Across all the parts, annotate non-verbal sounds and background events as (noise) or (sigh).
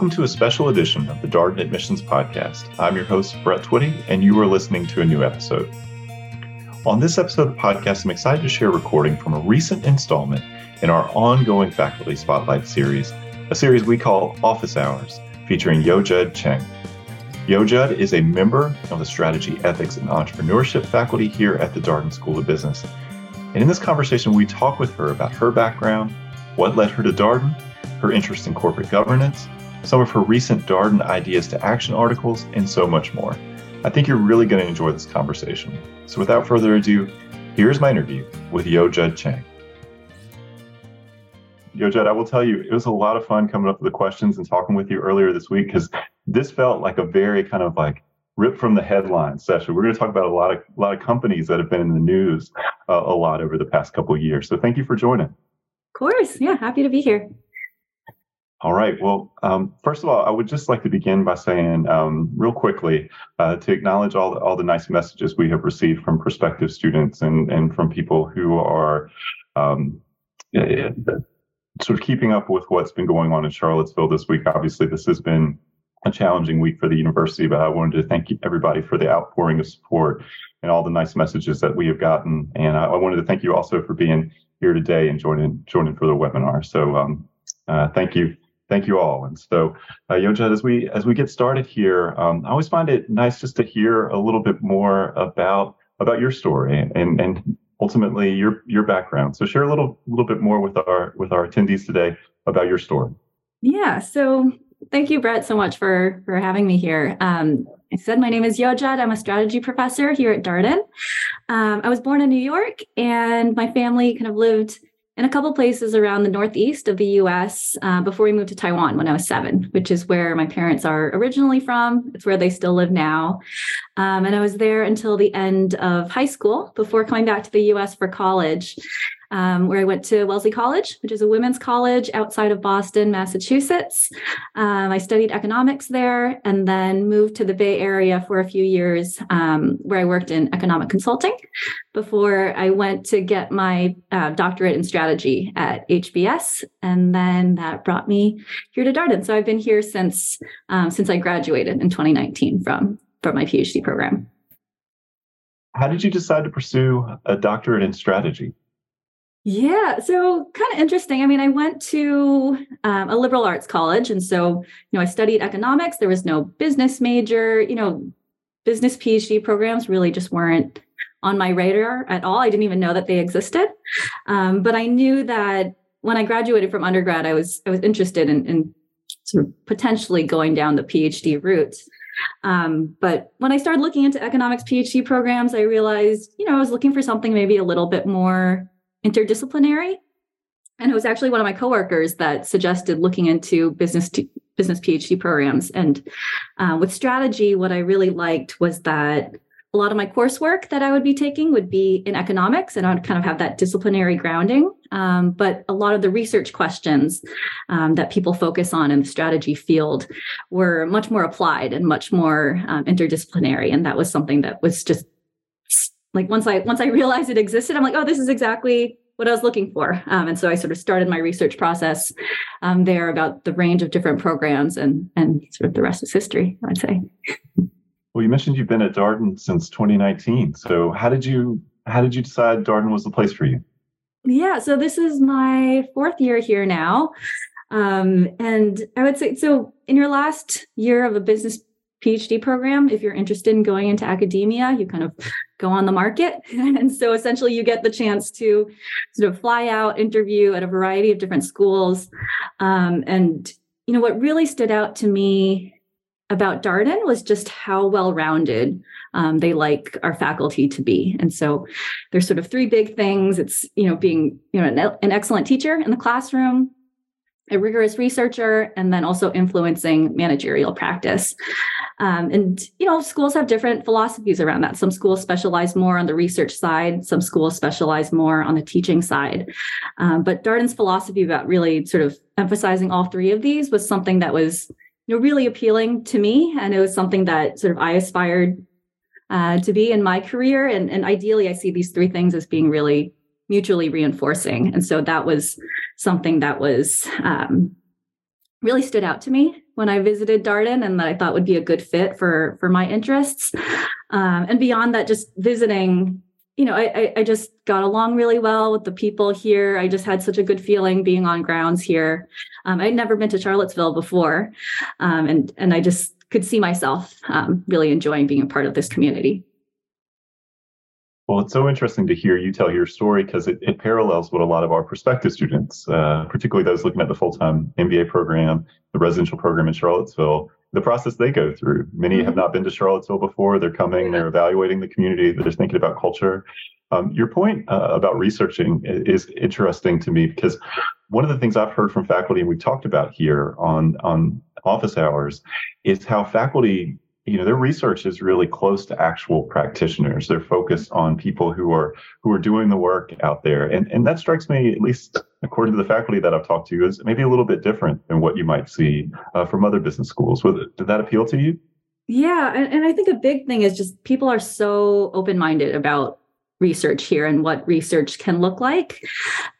Welcome to a special edition of the Darden Admissions Podcast. I'm your host, Brett Twitty, and you are listening to a new episode. On this episode of the podcast, I'm excited to share a recording from a recent installment in our ongoing Faculty Spotlight series, a series we call Office Hours, featuring Yo-Jud Cheng. Yo-Jud is a member of the Strategy, Ethics, and Entrepreneurship faculty here at the Darden School of Business. And in this conversation, we talk with her about her background, what led her to Darden, her interest in corporate governance, some of her recent Darden Ideas to Action articles, and so much more. I think you're really going to enjoy this conversation. So without further ado, here's my interview with Yo-Jud Cheng. Yo-Jud, I will tell you, it was a lot of fun coming up with the questions and talking with you earlier this week because this felt like a very kind of like rip from the headlines session. We're going to talk about a lot of a lot of companies that have been in the news uh, a lot over the past couple of years. So thank you for joining. Of course, yeah, happy to be here. All right. Well, um, first of all, I would just like to begin by saying, um, real quickly, uh, to acknowledge all the, all the nice messages we have received from prospective students and and from people who are um, sort of keeping up with what's been going on in Charlottesville this week. Obviously, this has been a challenging week for the university, but I wanted to thank everybody for the outpouring of support and all the nice messages that we have gotten. And I, I wanted to thank you also for being here today and joining joining for the webinar. So um, uh, thank you thank you all. And so, uh, as we as we get started here, um, I always find it nice just to hear a little bit more about about your story and and ultimately your your background. So, share a little little bit more with our with our attendees today about your story. Yeah. So, thank you, Brett, so much for for having me here. Um, I said my name is Yo-Jud. I'm a strategy professor here at Darden. Um, I was born in New York, and my family kind of lived in a couple places around the northeast of the US uh, before we moved to Taiwan when I was seven, which is where my parents are originally from. It's where they still live now. Um, and I was there until the end of high school before coming back to the US for college um, where I went to Wellesley College, which is a women's college outside of Boston, Massachusetts. Um, I studied economics there and then moved to the Bay Area for a few years um, where I worked in economic consulting before I went to get my uh, doctorate in strategy at HBS. And then that brought me here to Darden. So I've been here since um, since I graduated in 2019 from, from my PhD program. How did you decide to pursue a doctorate in strategy? Yeah, so kind of interesting. I mean, I went to um, a liberal arts college, and so you know, I studied economics. There was no business major. You know, business PhD programs really just weren't on my radar at all. I didn't even know that they existed. Um, but I knew that when I graduated from undergrad, I was I was interested in, in sort of potentially going down the PhD route. Um, but when I started looking into economics PhD programs, I realized, you know, I was looking for something maybe a little bit more interdisciplinary. And it was actually one of my coworkers that suggested looking into business to, business PhD programs. And uh, with strategy, what I really liked was that a lot of my coursework that I would be taking would be in economics, and I'd kind of have that disciplinary grounding. Um, but a lot of the research questions um, that people focus on in the strategy field were much more applied and much more um, interdisciplinary. And that was something that was just like once I once I realized it existed, I'm like, oh, this is exactly what I was looking for. Um, and so I sort of started my research process um, there about the range of different programs, and and sort of the rest is history. I'd say. Well, you mentioned you've been at Darden since 2019. So how did you how did you decide Darden was the place for you? Yeah, so this is my fourth year here now. Um, and I would say so in your last year of a business PhD program, if you're interested in going into academia, you kind of go on the market. (laughs) and so essentially you get the chance to sort of fly out, interview at a variety of different schools. Um, and, you know, what really stood out to me about Darden was just how well rounded um, they like our faculty to be. And so there's sort of three big things. It's, you know, being, you know, an, an excellent teacher in the classroom, a rigorous researcher, and then also influencing managerial practice. Um, and you know, schools have different philosophies around that. Some schools specialize more on the research side. Some schools specialize more on the teaching side. Um, but Darden's philosophy about really sort of emphasizing all three of these was something that was you know really appealing to me, and it was something that sort of I aspired uh, to be in my career. And, and ideally, I see these three things as being really mutually reinforcing. And so that was something that was um, really stood out to me when I visited Darden and that I thought would be a good fit for for my interests. Um, and beyond that, just visiting, you know, I, I just got along really well with the people here. I just had such a good feeling being on grounds here. Um, I'd never been to Charlottesville before, um, and and I just could see myself um, really enjoying being a part of this community. Well, it's so interesting to hear you tell your story because it, it, parallels what a lot of our prospective students, uh, particularly those looking at the full time MBA program, the residential program in Charlottesville, the process they go through. Many have mm-hmm. not been to Charlottesville before. They're coming, they're evaluating the community, they're thinking about culture. Um, your point uh, about researching is interesting to me because one of the things I've heard from faculty, and we've talked about here on on office hours, is how faculty you know their research is really close to actual practitioners. They're focused on people who are who are doing the work out there. And and that strikes me at least according to the faculty that i've talked to is maybe a little bit different than what you might see uh, from other business schools. Did that appeal to you? Yeah and, and i think a big thing is just people are so open-minded about research here and what research can look like.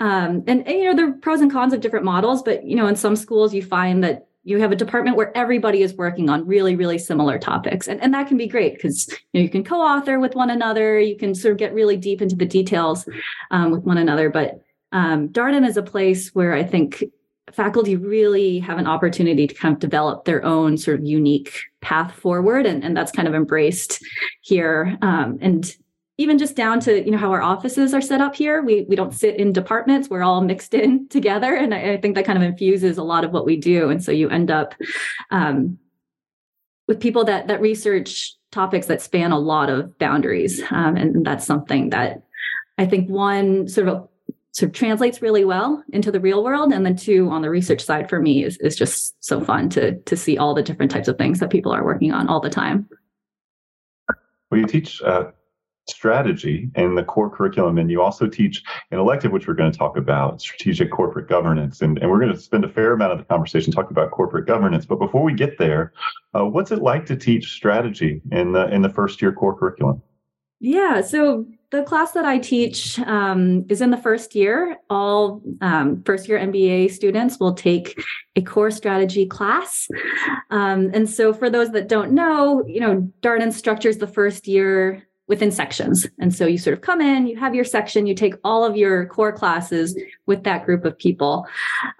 Um, and, and you know there are pros and cons of different models but you know in some schools you find that you have a department where everybody is working on really really similar topics. And, and that can be great because you, know, you can co-author with one another. You can sort of get really deep into the details um, with one another. But um, darden is a place where i think faculty really have an opportunity to kind of develop their own sort of unique path forward and, and that's kind of embraced here um, and even just down to you know how our offices are set up here we we don't sit in departments we're all mixed in (laughs) together and i, I think that kind of infuses a lot of what we do and so you end up um, with people that that research topics that span a lot of boundaries um, and that's something that i think one sort of sort of translates really well into the real world and then two on the research side for me is, is just so fun to to see all the different types of things that people are working on all the time. Well you teach uh, strategy in the core curriculum. And you also teach an elective, which we're going to talk about strategic corporate governance. And, and we're going to spend a fair amount of the conversation talking about corporate governance. But before we get there, uh, what's it like to teach strategy in the, in the first year core curriculum? Yeah, so the class that I teach um, is in the first year. All um, first year MBA students will take a core strategy class. Um, and so, for those that don't know, you know, Darden structures the first year within sections. And so you sort of come in, you have your section, you take all of your core classes with that group of people.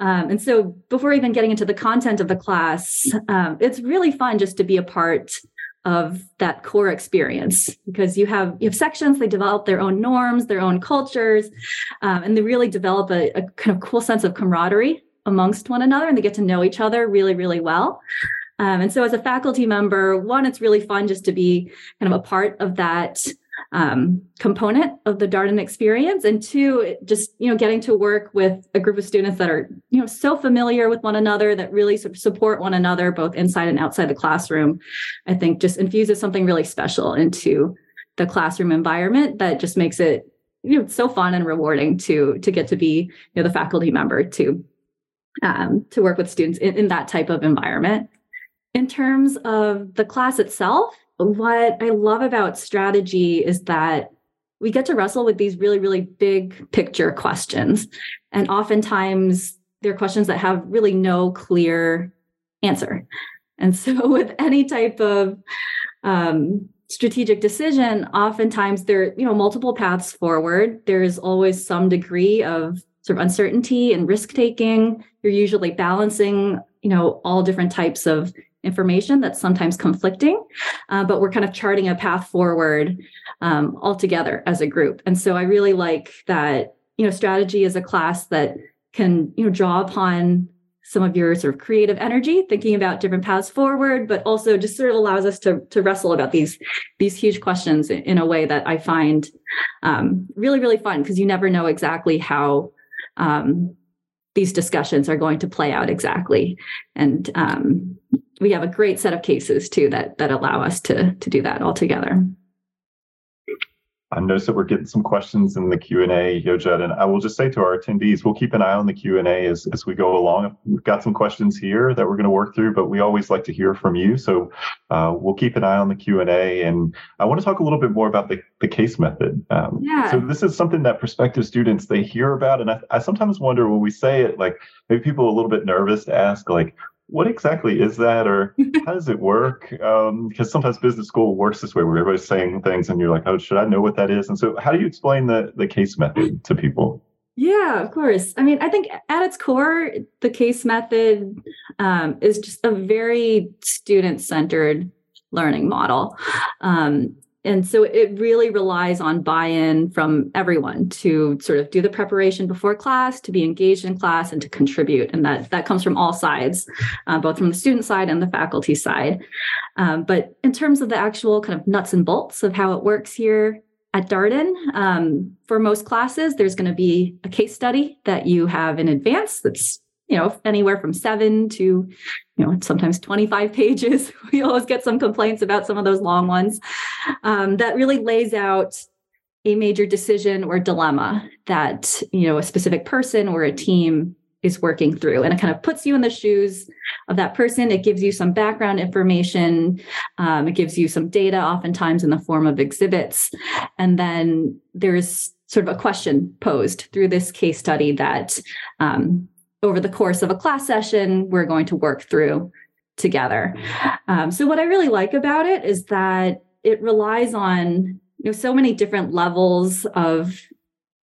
Um, and so before even getting into the content of the class, um, it's really fun just to be a part of that core experience because you have you have sections they develop their own norms their own cultures um, and they really develop a, a kind of cool sense of camaraderie amongst one another and they get to know each other really really well um, and so, as a faculty member, one, it's really fun just to be kind of a part of that um, component of the Darden experience, and two, just you know, getting to work with a group of students that are you know so familiar with one another that really support one another both inside and outside the classroom. I think just infuses something really special into the classroom environment that just makes it you know so fun and rewarding to to get to be you know the faculty member to um, to work with students in, in that type of environment in terms of the class itself, what I love about strategy is that we get to wrestle with these really, really big picture questions. And oftentimes they're questions that have really no clear answer. And so, (laughs) with any type of um, strategic decision, oftentimes there are you know multiple paths forward. There's always some degree of sort of uncertainty and risk taking. You're usually balancing you know all different types of information that's sometimes conflicting, uh, but we're kind of charting a path forward um, all together as a group. And so I really like that, you know, strategy is a class that can, you know, draw upon some of your sort of creative energy thinking about different paths forward but also just sort of allows us to to wrestle about these these huge questions in, a way that i find um, really really fun because you never know exactly how um, these discussions are going to play out exactly and um, we have a great set of cases too that that allow us to to do that all together. I noticed that we're getting some questions in the Q and A, Yo-Jud, and I will just say to our attendees, we'll keep an eye on the Q and A as, as we go along. We've got some questions here that we're going to work through, but we always like to hear from you, so uh, we'll keep an eye on the Q and A. And I want to talk a little bit more about the, the case method. Um, yeah. So this is something that prospective students they hear about, and I, I sometimes wonder when we say it, like maybe people are a little bit nervous to ask, like, what exactly is that or (laughs) how does it work? Because um, sometimes business school works this way where everybody's saying things and you're like, oh, should I know what that is? And so how do you explain the, the case method to people? Yeah, of course. I mean, I think at its core, the case method um, is just a very student centered learning model. Um, and so it really relies on buy-in from everyone to sort of do the preparation before class to be engaged in class and to contribute. And that that comes from all sides uh, both from the student side and the faculty side. Um, but in terms of the actual kind of nuts and bolts of how it works here at Darden, um, for most classes, there's going to be a case study that you have in advance that's you know anywhere from seven to you know sometimes 25 pages. (laughs) We always get some complaints about some of those long ones. Um, that really lays out a major decision or dilemma that you know a specific person or a team is working through. And it kind of puts you in the shoes of that person. It gives you some background information. Um, it gives you some data oftentimes in the form of exhibits. And then there's sort of a question posed through this case study that um, over the course of a class session, we're going to work through together. Um, so, what I really like about it is that it relies on you know so many different levels of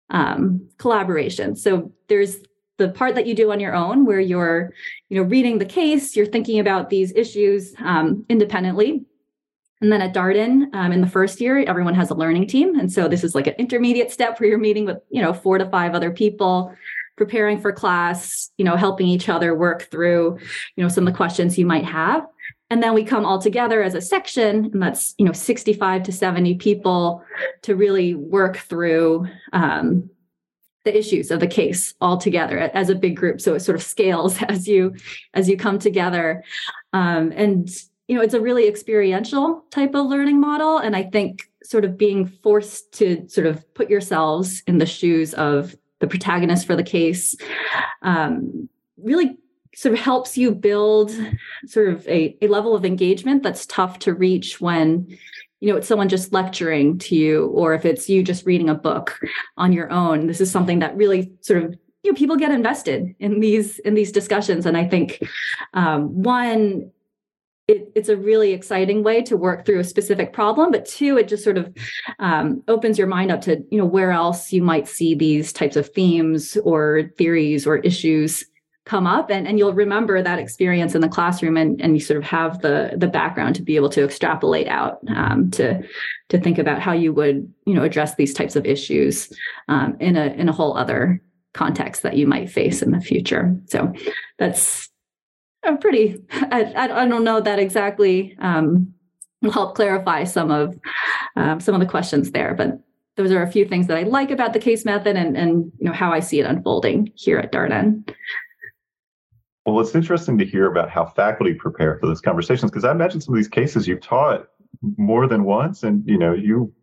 um, collaboration. So there's the part that you do on your own where you're you know reading the case you're thinking about these issues um, independently and then at darden um, in the first year everyone has a learning team and so this is like an intermediate step where you're meeting with you know four to five other people preparing for class, you know, helping each other work through, you know, some of the questions you might have. And then we come all together as a section, and that's, you know, 65 to 70 people to really work through um, the issues of the case all together as a big group. So it sort of scales (laughs) as you as you come together. Um, and you know, it's a really experiential type of learning model. And I think sort of being forced to sort of put yourselves in the shoes of the protagonist for the case, um, really sort of helps you build sort of a, a level of engagement that's tough to reach when you know it's someone just lecturing to you or if it's you just reading a book on your own. This is something that really sort of you know people get invested in these in these discussions. And i think um, one it, it's a really exciting way to work through a specific problem but two it just sort of um, opens your mind up to you know where else you might see these types of themes or theories or issues come up. And, and you'll remember that experience in the classroom and, and you sort of have the the background to be able to extrapolate out um, to to think about how you would you know address these types of issues um, in a in a whole other context that you might face in the future. So that's I'm pretty. I, I don't know that exactly um, will help clarify some of um, some of the questions there, but those are a few things that I like about the case method and and you know how I see it unfolding here at Darden. Well, it's interesting to hear about how faculty prepare for those conversations because I imagine some of these cases you've taught more than once, and you know you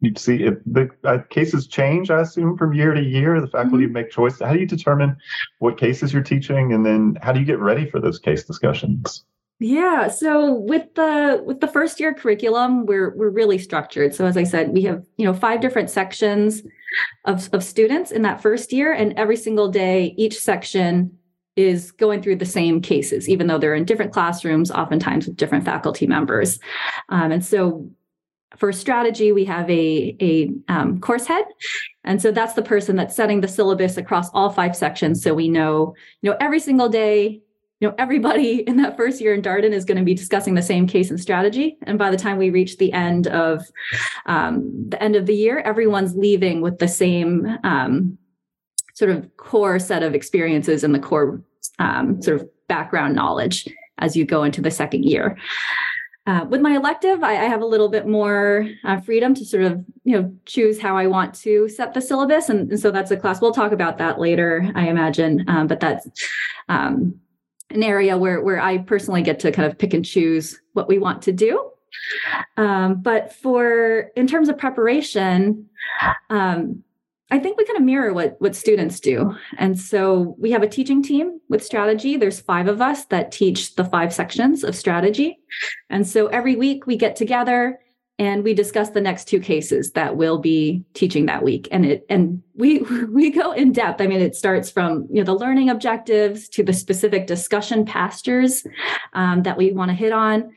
you see if the uh, cases change i assume from year to year the faculty mm-hmm. make choices how do you determine what cases you're teaching and then how do you get ready for those case discussions yeah so with the with the first year curriculum we're we're really structured so as i said we have you know five different sections of, of students in that first year and every single day each section is going through the same cases, even though they're in different classrooms, oftentimes with different faculty members. Um, and so for strategy, we have a, a um, course head. And so that's the person that's setting the syllabus across all five sections. So we know, you know, every single day, you know, everybody (laughs) in that first year in Darden is going to be discussing the same case and strategy. And by the time we reach the end of um, the end of the year, everyone's leaving with the same um, sort of core set of experiences and the core um, sort of background knowledge as you go into the second year. Uh, with my elective, I, I, have a little bit more uh, freedom to sort of, you know, choose how I want to set the syllabus, and, and so that's a class. We'll talk about that later, I imagine. Um, but that's um, an area where where I personally get to kind of pick and choose what we want to do. Um, but for in terms of preparation, um, I think we kind of mirror what what students do. And so we have a teaching team with strategy. There's five of us that teach the five sections of strategy. And so every week we get together and we discuss the next two cases that we'll be teaching that week and it and we (laughs) we go in depth i mean it starts from you know the learning objectives to the specific discussion pastures um, that we want to hit on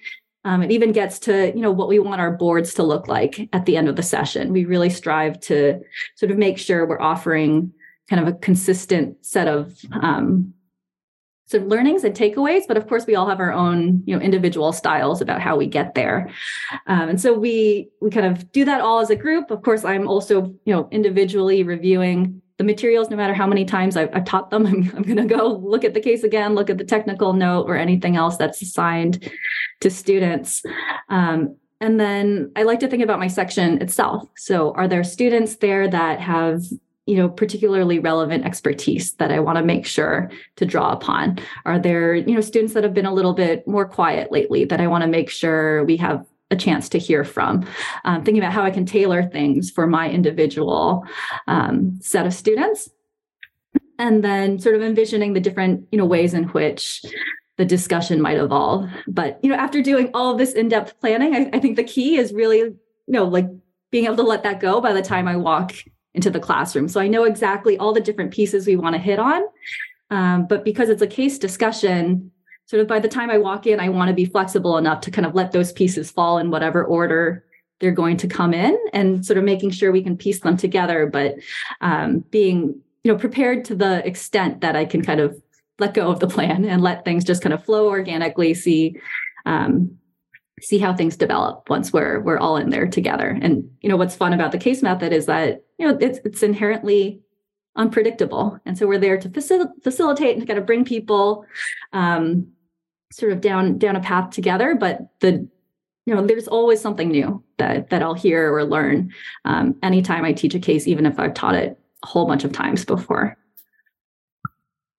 um, it even gets to you know what we want our boards to look like at the end of the session. We really strive to sort of make sure we're offering kind of a consistent set of um, sort of learnings and takeaways. But of course we all have our own you know individual styles about how we get there. Um, and so we we kind of do that all as a group. Of course i'm also you know individually reviewing the materials no matter how many times i've, I've taught them (laughs) i'm, I'm going to go look at the case again look at the technical note or anything else that's assigned to students. Um, and then i like to think about my section itself. So are there students there that have you know particularly relevant expertise that i want to make sure to draw upon? Are there you know students that have been a little bit more quiet lately that i want to make sure we have a chance to hear from um, thinking about how i can tailor things for my individual um, set of students and then sort of envisioning the different you know ways in which the discussion might evolve but you know after doing all this in-depth planning I, I think the key is really you know like being able to let that go by the time i walk into the classroom. So I know exactly all the different pieces we want to hit on. Um, but because it's a case discussion, sort of by the time I walk in, I want to be flexible enough to kind of let those pieces fall in whatever order they're going to come in and sort of making sure we can piece them together, but um, being you know prepared to the extent that I can kind of let go of the plan and let things just kind of flow organically, see um, see how things develop once we're we're all in there together. And you know what's fun about the case method is that you know it's it's inherently unpredictable, and so we're there to facil- facilitate and to kind of bring people um, sort of down down a path together. But the you know there's always something new that that I'll hear or learn um, anytime I teach a case, even if I've taught it a whole bunch of times before.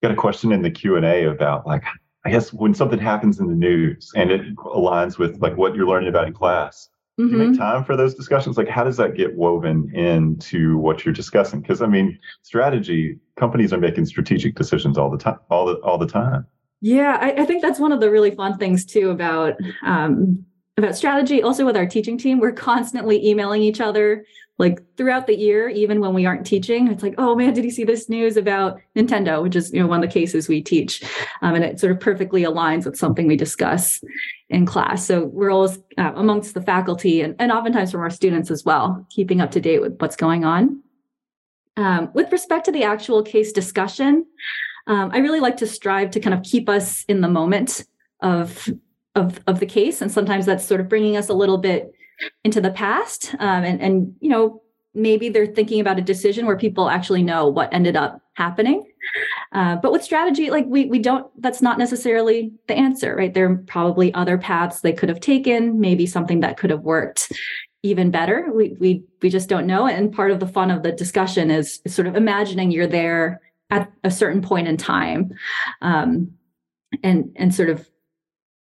Got a question in the Q and A about like I guess when something happens in the news and it aligns with like what you're learning about in class, mm-hmm. you make mm-hmm. time for those discussions? Like, how does that get woven into what you're discussing? Because I mean, strategy companies are making strategic decisions all the time, all the all the time. Yeah, I, I think that's one of the really fun things too about um, about strategy. Also, with our teaching team, we're constantly emailing each other like throughout the year, even when we aren't teaching, it's like, oh man, did you see this news about Nintendo, which is you know one of the cases we teach, um, and it sort of perfectly aligns with something we discuss in class. So we're always uh, amongst the faculty and, and oftentimes from our students as well, keeping up to date with what's going on. Um, with respect to the actual case discussion, um, I really like to strive to kind of keep us in the moment of of of the case, and sometimes that's sort of bringing us a little bit into the past um, and and you know maybe they're thinking about a decision where people actually know what ended up happening. Uh, but with strategy like we we don't that's not necessarily the answer right? There are probably other paths they could have taken maybe something that could have worked even better. We we we just don't know. And part of the fun of the discussion is, sort of imagining you're there at a certain point in time um, and and sort of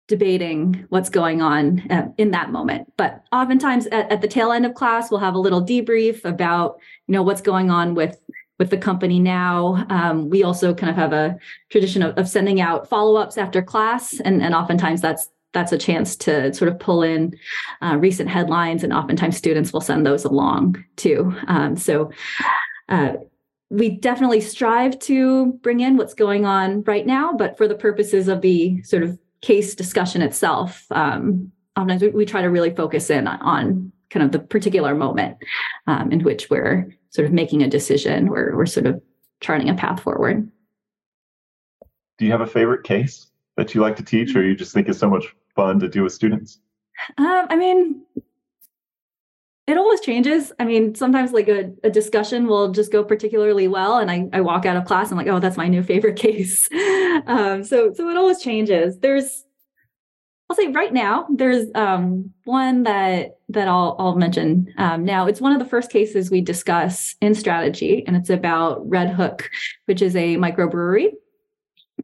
debating what's going on uh, in that moment. But oftentimes at, at, the tail end of class we'll have a little debrief about you know what's going on with with the company now. Um, we also kind of have a tradition of, of sending out follow-ups after class and, and oftentimes that's that's a chance to sort of pull in uh, recent headlines and oftentimes students will send those along too. Um, so uh, we definitely strive to bring in what's going on right now but for the purposes of the sort of case discussion itself, um, oftentimes we, we, try to really focus in on, on kind of the particular moment um, in which we're sort of making a decision or we're sort of charting a path forward. Do you have a favorite case that you like to teach, or you just think is so much fun to do with students? Um, I mean, it always changes. I mean, sometimes like a, a, discussion will just go particularly well, and I, I walk out of class and like, oh, that's my new favorite (laughs) case. um, so so it always changes. There's I'll say right now there's um, one that that I'll I'll mention um, now. It's one of the first cases we discuss in strategy, and it's about Redhook, which is a microbrewery,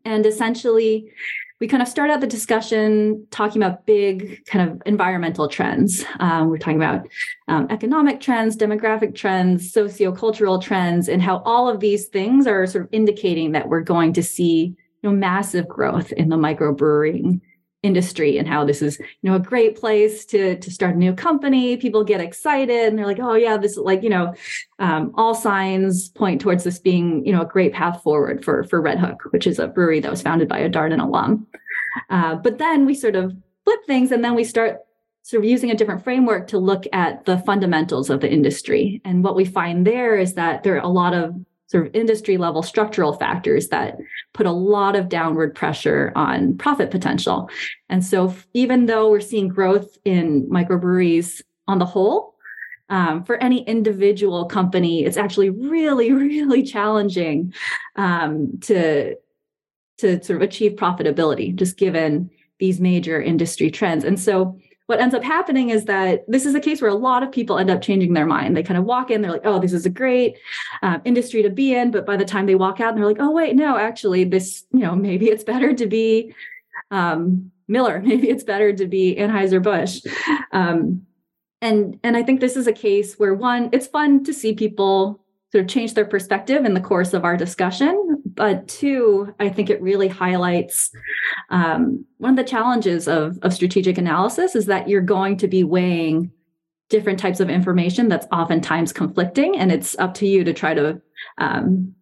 and essentially we kind of start out the discussion talking about big kind of environmental trends. Um, we're talking about um, economic trends, demographic trends, sociocultural trends, and how all of these things are sort of indicating that we're going to see you know, massive growth in the microbrewing industry and how this is you know a great place to to start a new company. People get excited and they're like oh yeah this is like you know um, all signs point towards this being you know a great path forward for for Redhook which is a brewery that was founded by a darden alum. Uh, but then we sort of flip things and then we start sort of using a different framework to look at the fundamentals of the industry. And what we find there is that there are a lot of sort of industry level structural factors that put a lot of downward pressure on profit potential. And so, even though we're seeing growth in microbreweries on the whole, um, for any individual company, it's actually really, (laughs) really challenging um, to to sort of achieve profitability, just given these major industry trends. And so, what ends up happening is that this is a case where a lot of people end up changing their mind. They kind of walk in, they're like, oh, this is a great uh, industry to be in. But by the time they walk out, they're like, oh, wait, no, actually, this, you know, maybe it's better to be um, Miller. (laughs) Maybe it's better to be Anheuser-Busch. Um, and, and I think this is a case where one, it's fun to see people sort of change their perspective in the course of our discussion. But two, I think it really highlights um, one of the challenges of, of strategic analysis is that you're going to be weighing different types of information that's oftentimes conflicting, and it's up to you to try to um,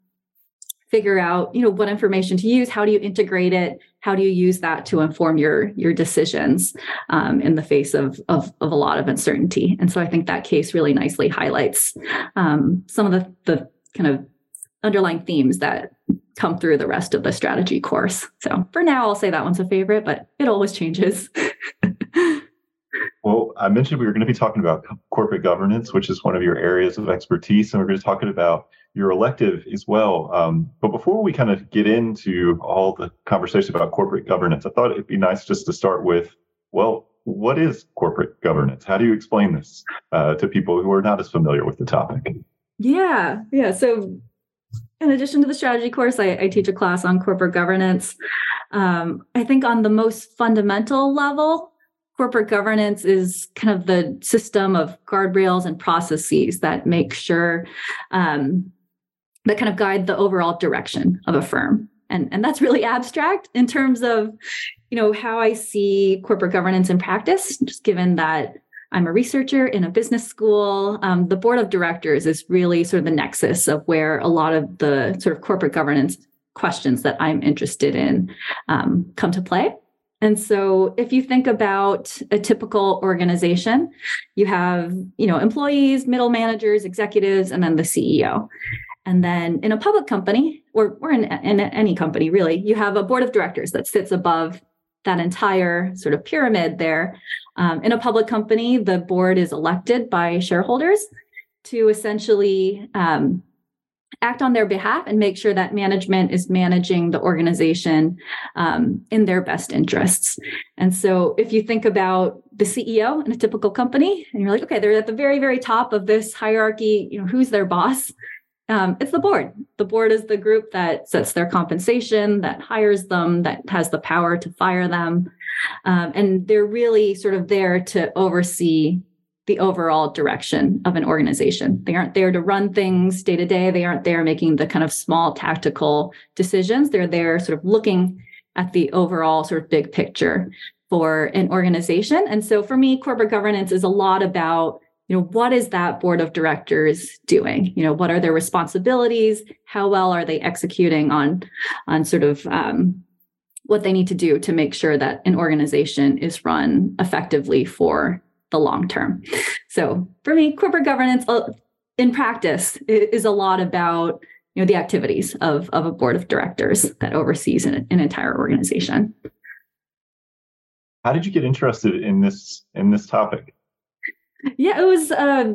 figure out you know what information to use how do you integrate it how do you use that to inform your your decisions um, in the face of, of, of a lot of uncertainty. And so i think that case really nicely highlights um, some of the the kind of underlying themes that come through the rest of the strategy course so for now i'll say that one's a favorite but it always changes (laughs) Well, I mentioned we were going to be talking about corporate governance, which is one of your areas of expertise, and we're going to be talking about your elective as well. Um, but before we kind of get into all the conversation about corporate governance, I thought it'd be nice just to start with, well, what is corporate governance? How do you explain this uh, to people who are not as familiar with the topic? Yeah, yeah. So, in addition to the strategy course, I, I teach a class on corporate governance. Um, I think on the most fundamental level, corporate governance is kind of the system of guardrails and processes that make sure um, that kind of guide the overall direction of a firm. And, and that's really (laughs) abstract in terms of, you know, how I see corporate governance in practice, just given that I'm a researcher in a business school. Um, the board of directors is really sort of the nexus of where a lot of the sort of corporate governance questions that I'm interested in um, come to play. And so if you think about a typical organization, you have, you know, employees, middle managers, executives, and then the CEO. And then in a public company, or, or in, in any company really, you have a board of directors that sits above that entire sort of pyramid there. Um, in a public company, the board is elected by shareholders to essentially um, act on their behalf and make sure that management is managing the organization um, in their best interests. And so, if you think about the CEO in a typical company, and you're like, okay, they're at the very, very top of this hierarchy. You know, who's their boss? Um, it's the board. The board is the group that sets their compensation, that hires them, that has the power to fire them. Um, and they're really sort of there to oversee the overall direction of an organization. They aren't there to run things day to day. They aren't there making the kind of small tactical decisions. They're there sort of looking at the overall sort of big picture for an organization. And so for me, corporate governance is a lot about you know what is that board of directors doing you know what are their responsibilities how well are they executing on on sort of um, what they need to do to make sure that an organization is run effectively for the long term. So for me corporate governance uh, in practice is a lot about you know the activities of, of a board of directors that oversees an, an entire organization. How did you get interested in this in this topic? Yeah, it was uh,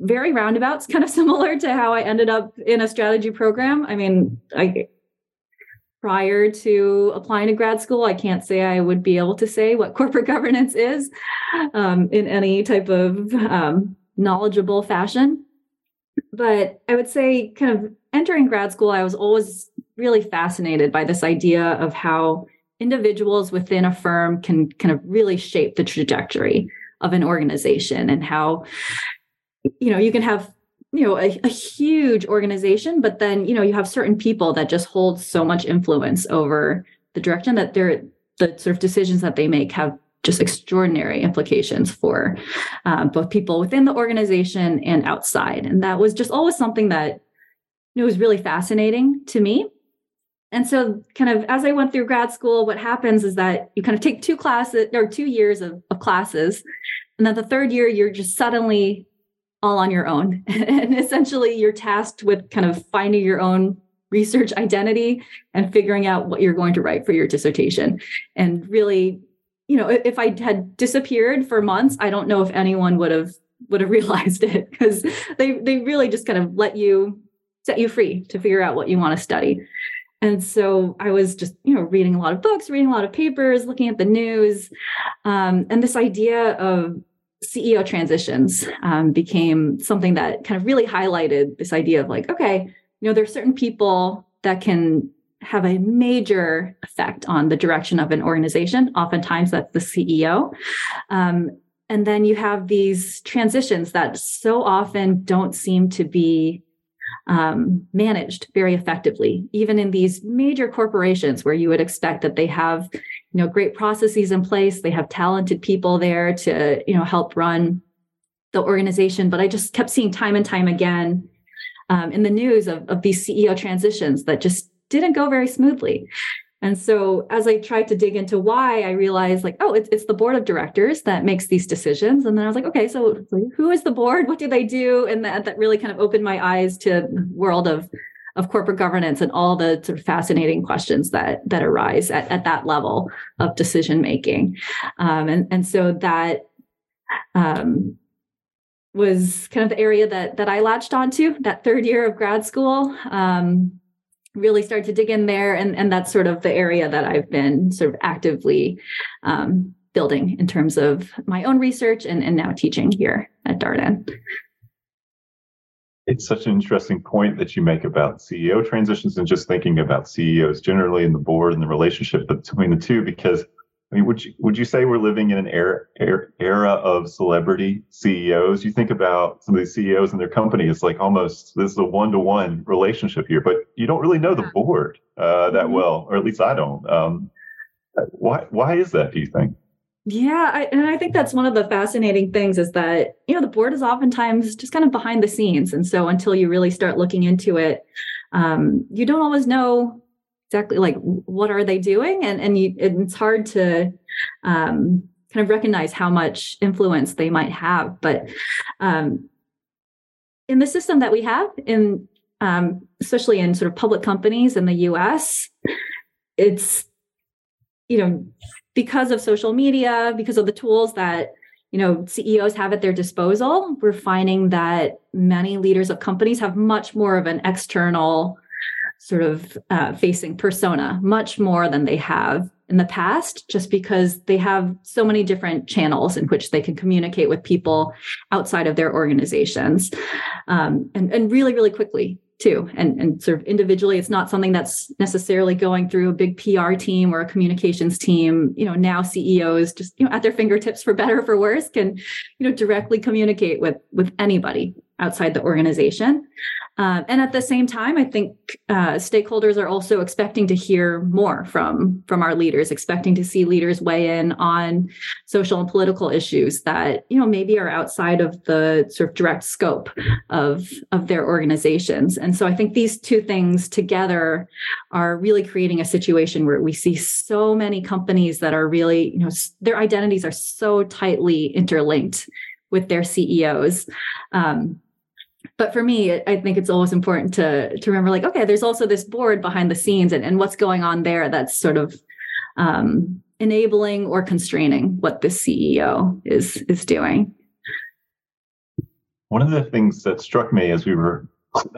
very roundabouts, kind of (laughs) similar to how I ended up in a strategy program. I mean, I prior to applying to grad school, I can't say I would be able to say what (laughs) corporate governance is um, in any type of um, knowledgeable fashion. But I would say, kind of entering grad school, I was always really fascinated by this idea of how individuals within a firm can kind of really shape the trajectory of an organization and how you know you can have you know a, a, huge organization but then you know you have certain people that just hold so much influence over the direction that they're the sort of decisions that they make have just extraordinary implications for um, both people within the organization and outside. And that was just always something that you know, was really fascinating to me. And so, kind of as I went through grad school, what happens is that you kind of take two classes or two years of, of classes. And then the third year, you're just suddenly all on your own. (laughs) and essentially, you're tasked with kind of finding your own research identity and figuring out what you're going to write for your dissertation. And really, you know, if I had disappeared for months, I don't know if anyone would have would have (laughs) realized it because they they really just kind of let you set you free to figure out what you want to study. And so I was just, you know, reading a lot of books, reading a lot of papers, looking at the news, um, and this idea of CEO transitions um, became something that kind of really highlighted this idea of like, okay, you know, there are certain people that can have a major effect on the direction of an organization. Oftentimes, that's the CEO. Um, and then you have these transitions that so often don't seem to be um, managed very effectively, even in these major corporations where you would expect that they have, you know, great processes in place, they have talented people there to, you know, help run the organization. But I just kept seeing time and time again um, in the news of, of these CEO transitions that just didn't go very smoothly. And so as I tried to dig into why, I realized like, oh, it's, it's the board of directors that makes these decisions. And then I was like, okay, so who is the board? What do they do? And that, that really kind of opened my eyes to the world of, of corporate governance and all the sort of fascinating questions that that arise at, at that level of decision making. Um, and, and so that um, was kind of the area that that I latched onto that third year of grad school. Um, really started to dig in there and and that's sort of the area that i've been sort of actively um, building in terms of my own research and, and now teaching here at darden it's such an interesting point that you make about ceo transitions and just thinking about ceos generally in the board and the relationship between the two because I mean, would you would you say we're living in an era era of celebrity CEOs? You think about some of these CEOs and their company; it's like almost this is a one to one relationship here, but you don't really know the board uh, that mm-hmm. well, or at least I don't. Um, why why is that? Do you think? Yeah, I, and I think that's one of the fascinating things is that you know the board is oftentimes just kind of behind the scenes, and so until you really start looking into it, um, you don't always know exactly like what are they doing? And and you, it's hard to um, kind of recognize how much influence they might have. But um, in the system that we have in um, especially in sort of public companies in the us it's you know because of social media because of the tools that you know ceos have at their disposal we're finding that many leaders of companies have much more of an external sort of uh, facing persona much more than they have in the past, just because they have so many different channels in which they can communicate with people outside of their organizations. Um, and, and really, really quickly too and, and sort of individually it's not something that's necessarily going through a big pr team or a communications team. You know now ceos just you know at their fingertips for better or for worse can you know directly communicate with with anybody outside the organization uh, and at the same time, I think uh, stakeholders are also expecting to hear more from from our leaders, expecting to see leaders weigh in on social and political issues that you know maybe are outside of the sort of direct scope of of their organizations. And so I think these two things together are really creating a situation where we see so many companies that are really you know their identities are so tightly interlinked with their CEOs. Um, but for me i think it's always important to to remember like okay there's also this board behind the scenes and, and what's going on there that's sort of um, enabling or constraining what the ceo is is doing. One of the things that struck me as we were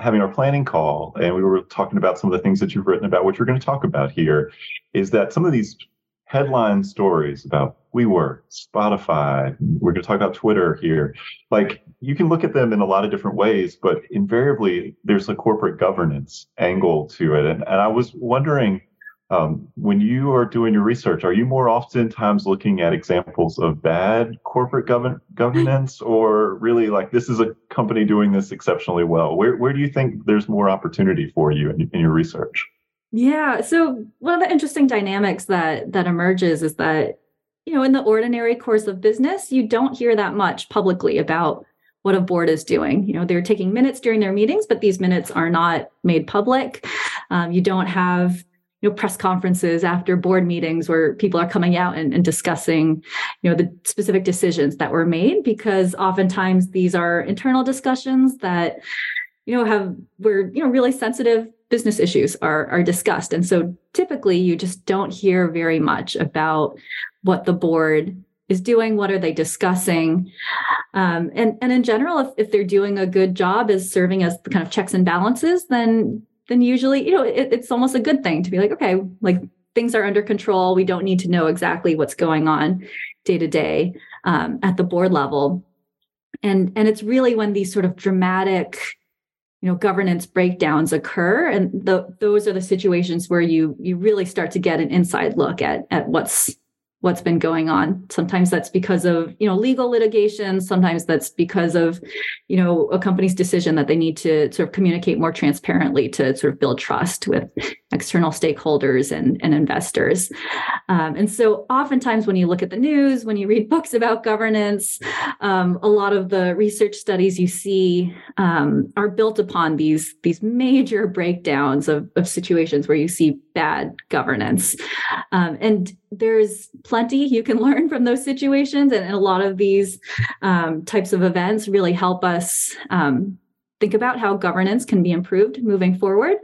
having our planning call and we were talking about some of the things that you've written about what you're going to talk about here is that some of these headline stories about WeWork, Spotify. We're going to talk about Twitter here. Like you can look at them in a lot of different ways, but invariably there's a corporate governance angle to it. And, and I was wondering, um, when you are doing your research, are you more oftentimes looking at examples of bad corporate gov- governance, or really like this is a company doing this exceptionally well? Where where do you think there's more opportunity for you in, in your research? Yeah. So one of the interesting dynamics that that emerges is that, you know, in the ordinary course of business, you don't hear that much publicly about what a board is doing. You know, they're taking minutes during their meetings, but these minutes are not made public. Um, you don't have you know press conferences after board meetings where people are coming out and, and, discussing you know the specific decisions that were made because oftentimes these are internal discussions that you know have where you know really sensitive business issues are are discussed and so typically you just don't hear very much about what the board is doing what are they discussing? Um, and and in general if, if they're doing a good job as serving as the kind of checks and balances then then usually you know it, it's almost a good thing to be like okay like things are under control. We don't need to know exactly what's going on day to day um, at the board level. And and it's really when these sort of dramatic you know governance breakdowns occur and the, those are the situations where you you really start to get an inside look at at what's what's been going on. Sometimes that's because of you know legal litigation. Sometimes that's because of you know a company's decision that they need to sort of communicate more transparently to sort of build trust with external stakeholders and, and investors. Um, and so oftentimes when you look at the news when you read (laughs) books about governance um, a lot of the research studies you see um, are built upon these these major breakdowns of, of situations where you see bad governance. Um, and there's plenty you can (laughs) learn from those situations. And, and a lot of these um, types of events really help us um, think about how governance can be improved moving forward.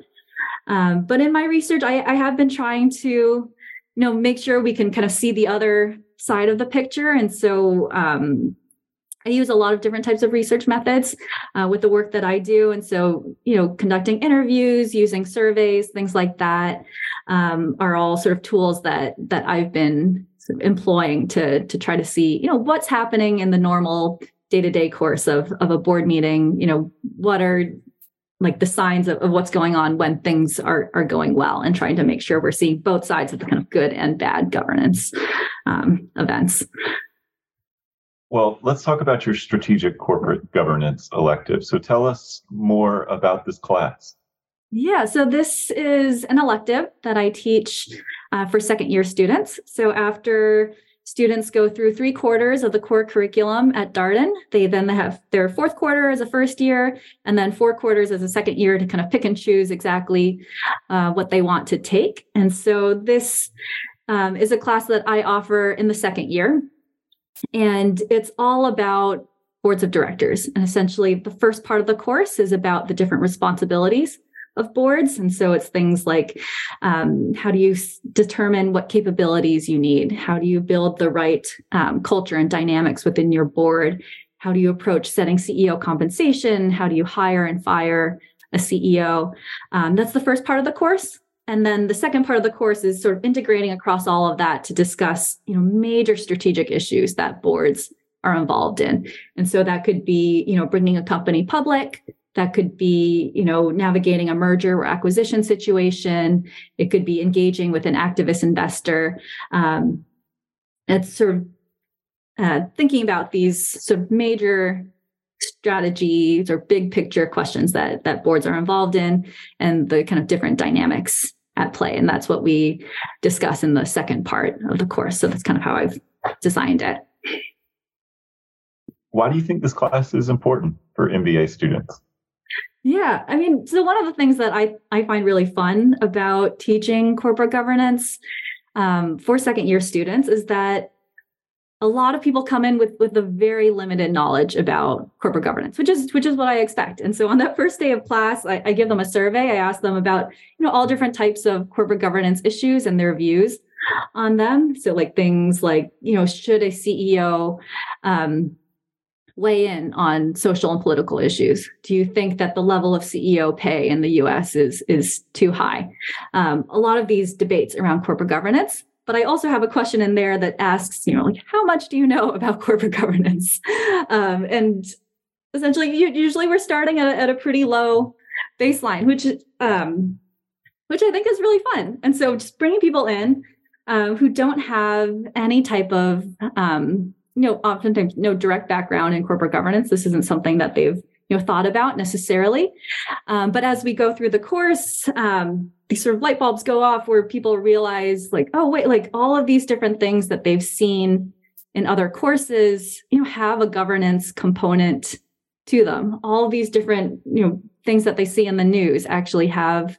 Um, but in my research I, I, have been trying to you know make sure we can kind of see the other side of the picture. And so um, I use a lot of different types of research methods uh, with the work that I do. And so, you know, conducting interviews, using surveys, things like that um, are all sort of tools that that I've been sort of employing to to try to see, you know, what's happening in the normal day-to-day course of of a board meeting. You know, what are like the signs of, of what's going on when things are are going well and trying to make sure we're seeing both sides of the kind of good and bad governance um, events. Well, let's talk about your strategic corporate governance elective. So tell us more about this class. Yeah, so this is an elective that I teach uh, for second year students. So after students go through three quarters of the core curriculum at Darden, they then have their fourth quarter as a first year, and then four quarters as a second year to kind of pick and choose exactly uh, what they want to take. And so this um, is a class that I offer in the second year. And it's all about boards of directors. And essentially, the first part of the course is about the different responsibilities of boards. And so it's things like um, how do you s- determine what capabilities you need? How do you build the right um, culture and dynamics within your board? How do you approach setting CEO compensation? How do you hire and fire a CEO? Um, that's the first part of the course. And then the second part of the course is sort of integrating across all of that to discuss, you know, major strategic issues that boards are involved in. And so that could be, you know, bringing a company public, that could be, you know, navigating a merger or acquisition situation. It could be engaging with an activist investor. Um, it's sort of uh, thinking about these sort of major strategies or big picture questions that that boards are involved in and the kind of different dynamics at play. And that's what we discuss in the second part of the course. So that's kind of how i've designed it. Why do you think this class is important for mba students? Yeah i mean so one of the things that i i find really fun about teaching corporate governance um, for second year students is that a lot of people come in with with a very limited knowledge about corporate governance which is which is what i expect. And so on that first day of class I, I, give them a survey. I ask them about you know all different types of corporate governance issues and their views on them. So like things like you know should a ceo um, weigh in on social and political issues? Do you think that the level of ceo pay in the us is is too high? Um, a lot of these debates around corporate governance but I also have a question in there that asks, you know, like how much do you know about (laughs) corporate governance? Um, and essentially, usually we're starting at a, at a pretty low baseline, which um, which I think is really fun. And so, just bringing people in um, who don't have any type of um, you know, oftentimes no direct background in corporate governance. This isn't something that they've you know thought about necessarily. Um, but as we go through the course um, these sort of light bulbs go off where people realize like oh wait like all of these different things that they've seen in other courses you know have a governance component to them. All these different you know things that they see in the news actually have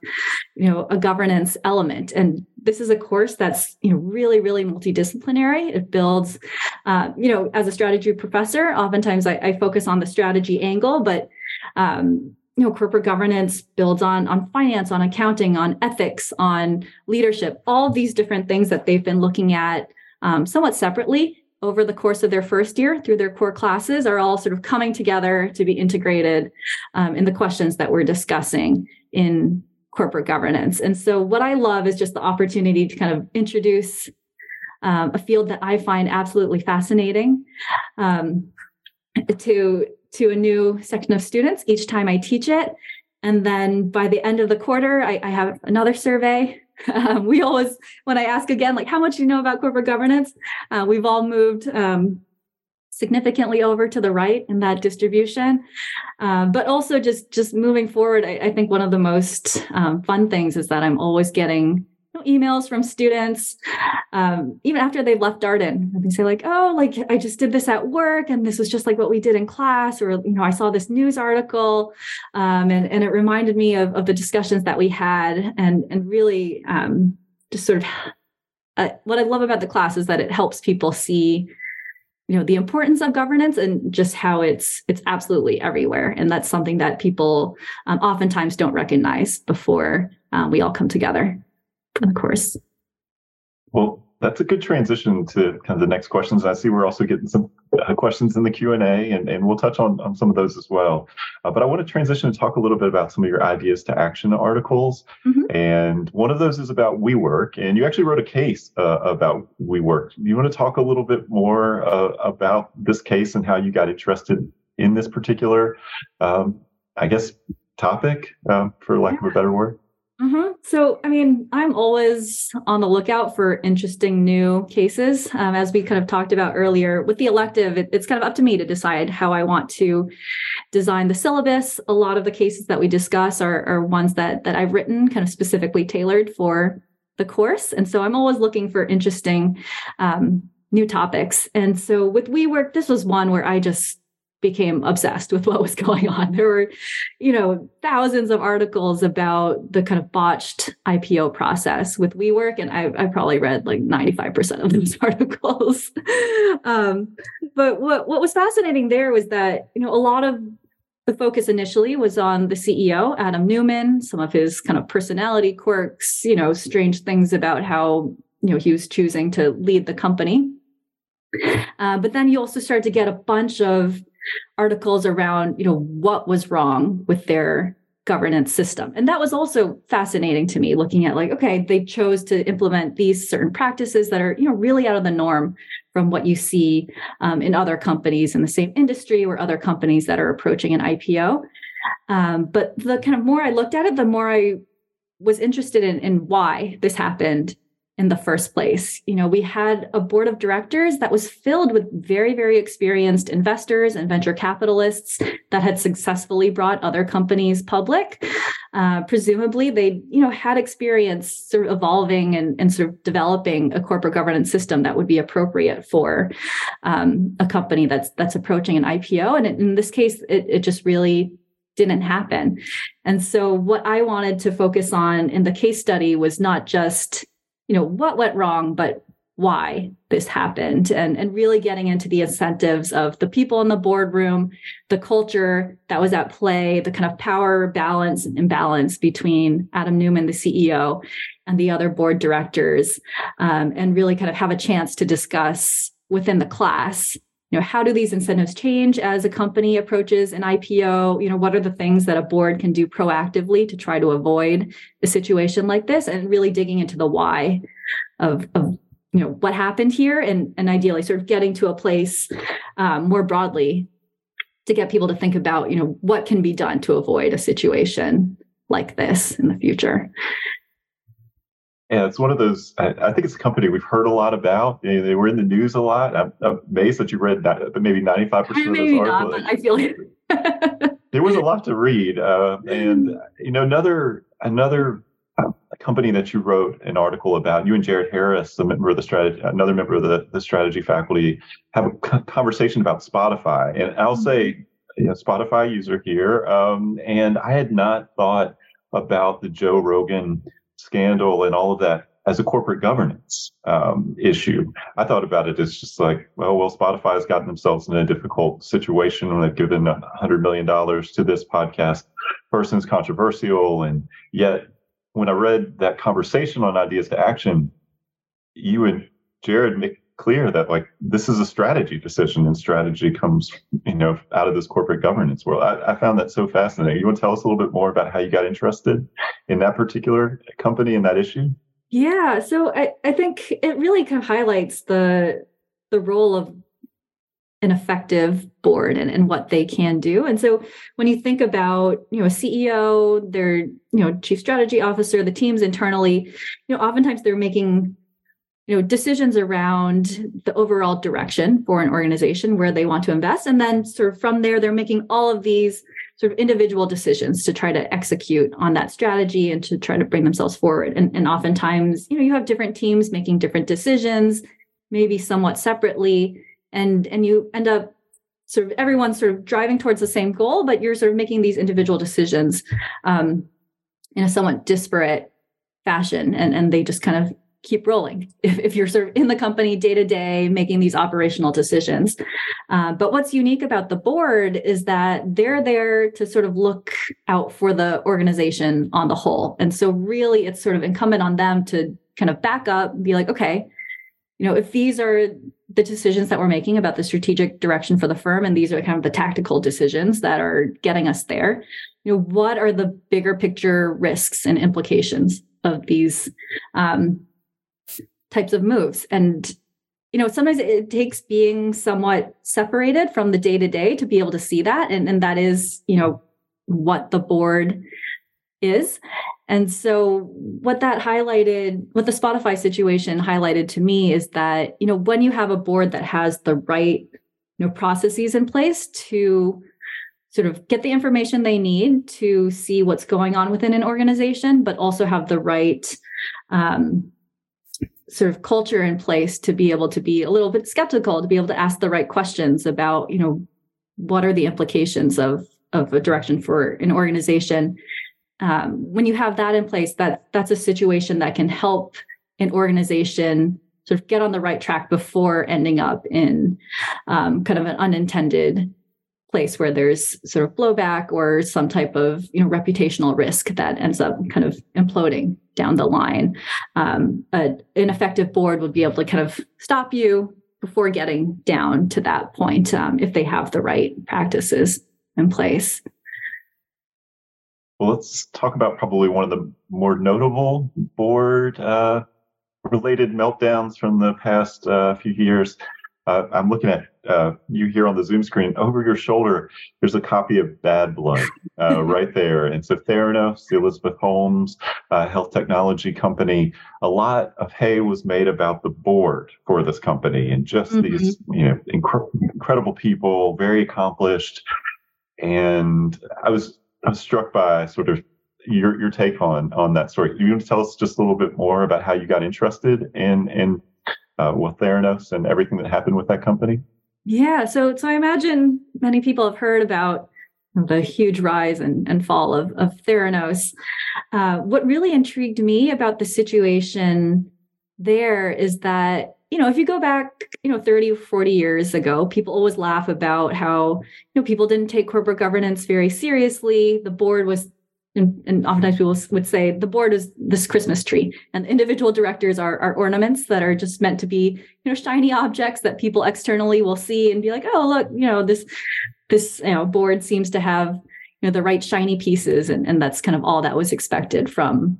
you know a governance element. And this is a course that's you know really really multidisciplinary. It builds uh, you know as a strategy professor oftentimes I, I focus on the strategy angle but um, you know corporate governance builds on on finance on accounting on ethics on leadership all these different things that they've been looking at um, somewhat separately over the course of their first year through their core classes are all sort of coming together to be integrated um, in the questions that we're discussing in corporate governance. And so, what I love is just the opportunity to kind of introduce um, a field that I find absolutely fascinating um, to to a new section of students each time I teach it. And then by the end of the quarter, I, I have another survey (laughs) um, we always, when I ask again, like, how much do you know about corporate governance? Uh, we've all moved um, significantly over to the right in that distribution. Um, but also just just moving forward, I, I think one of the most um, fun things is that I'm always getting emails from students, um, even after they've left Darden, they say like, "Oh, like I just did this at work, and this was just like what we did in class," or you know, I saw this news article, um, and and it reminded me of of the discussions that we had, and and really um, just sort of uh, what I love about the class is that it helps people see you know the importance of governance and just how it's it's absolutely everywhere and that's something that people um, oftentimes don't recognize before um, we all come together of course. Well, that's a good transition to kind of the next questions. I see we're also getting some uh, questions in the Q and A, and we'll touch on, on some of those as well. Uh, but I want to transition and talk a little bit about some of your ideas to action articles. Mm-hmm. And one of those is about WeWork, and you actually wrote a case uh, about WeWork. Do you want to talk a little bit more uh, about this case and how you got interested in this particular, um, I guess, topic, um, for lack of a better word? Mm-hmm. So, I mean, I'm always on the lookout for interesting new cases. Um, as we kind of talked about earlier, with the elective, it, it's kind of up to me to decide how I want to design the syllabus. A lot of the cases that we discuss are, are ones that that I've written, kind of specifically tailored for the course, and so I'm always looking for interesting um, new topics. And so with WeWork, this was one where I just became obsessed with what was (laughs) going on. There were, you know, thousands of articles about the kind of botched IPO process with WeWork, and I, I probably read like 95% of those (laughs) articles. um, but what, what was fascinating there was that, you know, a lot of the focus initially was on the CEO, Adam Neumann, some of his kind of personality quirks, you know, strange things about how, you know, he was choosing to lead the company. Uh, but then you also start to get a bunch of articles around, you know, what was wrong with their governance system. And that was also fascinating to me looking at like, okay, they chose to implement these certain practices that are, you know, really out of the norm from what you see um, in other companies in the same industry or other companies that are approaching an IPO. Um, but the kind of more I looked at it, the more I was interested in, in why this happened in the first place. You know, we had a board of directors that was filled with very, very experienced investors and venture capitalists that had successfully brought other companies public. Uh, presumably, they, you know, had experience sort of evolving and, and sort of developing a corporate governance system that would be appropriate for um, a company that's that's approaching an IPO. And in this case, it, it just really didn't happen. And so, what I wanted to focus on in the case study was not just you know what went wrong but why this happened and and really getting into the incentives of the people in the boardroom the culture that was at play the kind of power balance and imbalance between adam Neumann, the ceo and the other board directors um, and really kind of have a chance to discuss within the class you know how do these incentives change as a company approaches an ipo you know what are the things that a board can do proactively to try to avoid a situation like this and really digging into the why of, of you know what happened here and and ideally sort of getting to a place um, more broadly to get people to think about you know what can be done to avoid a situation like this in the future yeah, it's one of those. I, I, think it's a company we've heard a lot about. They, they were in the news a lot. I'm, I'm amazed that you read that, but maybe 95% of those maybe articles. Not, but I feel it. (laughs) there was a lot to read, uh, and you know another another uh, company that you wrote an article about. You and Jared Harris, a member of the strategy, another member of the, the strategy faculty, have a conversation about Spotify, and I'll say, mm-hmm. you know, Spotify user here, um, and I had not thought about the Joe Rogan scandal and all of that as a corporate governance um, issue. I thought about it as just like, well, well, Spotify has gotten themselves in a difficult situation when they've given a hundred million dollars to this podcast. Person's controversial, and yet when I read that conversation on ideas to action, you and Jared clear that like this is a strategy decision, and strategy comes, you know, out of this corporate governance world. I, I found that so fascinating. You want to tell us a little bit more about how you got interested in that particular company and that issue? Yeah, so I, I think it really kind of highlights the the role of an effective board and, and what they can do. And so when you think about, you know, a CEO, their, you know, chief strategy officer, the teams internally, you know, oftentimes they're making, you know, decisions around the overall direction for an organization where they want to invest. And then sort of from there, they're making all of these sort of individual decisions to try to execute on that strategy and to try to bring themselves forward. And, and oftentimes, you know, you have different teams making different decisions, maybe somewhat separately, and and you end up sort of everyone's sort of driving towards the same goal, but you're sort of making these individual decisions um, in a somewhat disparate fashion, and and they just kind of keep rolling (laughs) if, if you're sort of in the company day to day making these operational decisions. Uh, but what's unique about the board is that they're there to sort of look out for the organization on the whole. And so really it's sort of incumbent on them to kind of back up be like okay you know if these are the decisions that we're making about the strategic direction for the firm and these are kind of the tactical decisions that are getting us there you know what are the bigger picture risks and implications of these um, types of moves. And you know sometimes it takes being somewhat separated from the day to day to be able to see that. And, and that is you know what the board is. And so what that highlighted what the spotify situation highlighted to me is that you know when you have a board that has the right you know processes in place to sort of get the information they need to see what's going on within an organization but also have the right um, sort of culture in place to be able to be a little bit skeptical to be able to ask the right questions about you know what are the implications of of a direction for an organization. Um, when you have that in place that that's a situation that can help an organization sort of get on the right track before ending up in um, kind of an unintended place where there's sort of blowback or some type of you know reputational risk that ends up kind of imploding down the line. Um, a, an effective board would be able to kind of stop you before getting down to that point um, if they have the right practices in place. Well, let's talk about probably one of the more notable board uh, related meltdowns from the past uh, few years. Uh, I'm looking at uh, you here on the Zoom screen. Over your shoulder, there's a copy of Bad Blood uh, (laughs) right there. And so Theranos, the Elizabeth Holmes uh, health technology company, a lot of hay was made about the board for this company and just mm-hmm. these, you know, inc- incredible people, very accomplished. And I was I was struck by sort of your your take on on that story. You want to tell us just a little bit more about how you got interested in in uh, with Theranos and everything that happened with that company? Yeah, so so I imagine many people have heard about the huge rise and, and fall of, of Theranos. Uh, what really intrigued me about the situation there is that you know if you go back you know 30 40 years ago people always laugh about how you know people didn't take corporate governance very seriously the board was and, and oftentimes people would say the board is this Christmas tree, and individual directors are, are ornaments that are just meant to be, you know, shiny objects that people externally will see and be like, oh, look, you know, this this you know board seems to have you know the right shiny pieces, and, and that's kind of all that was expected from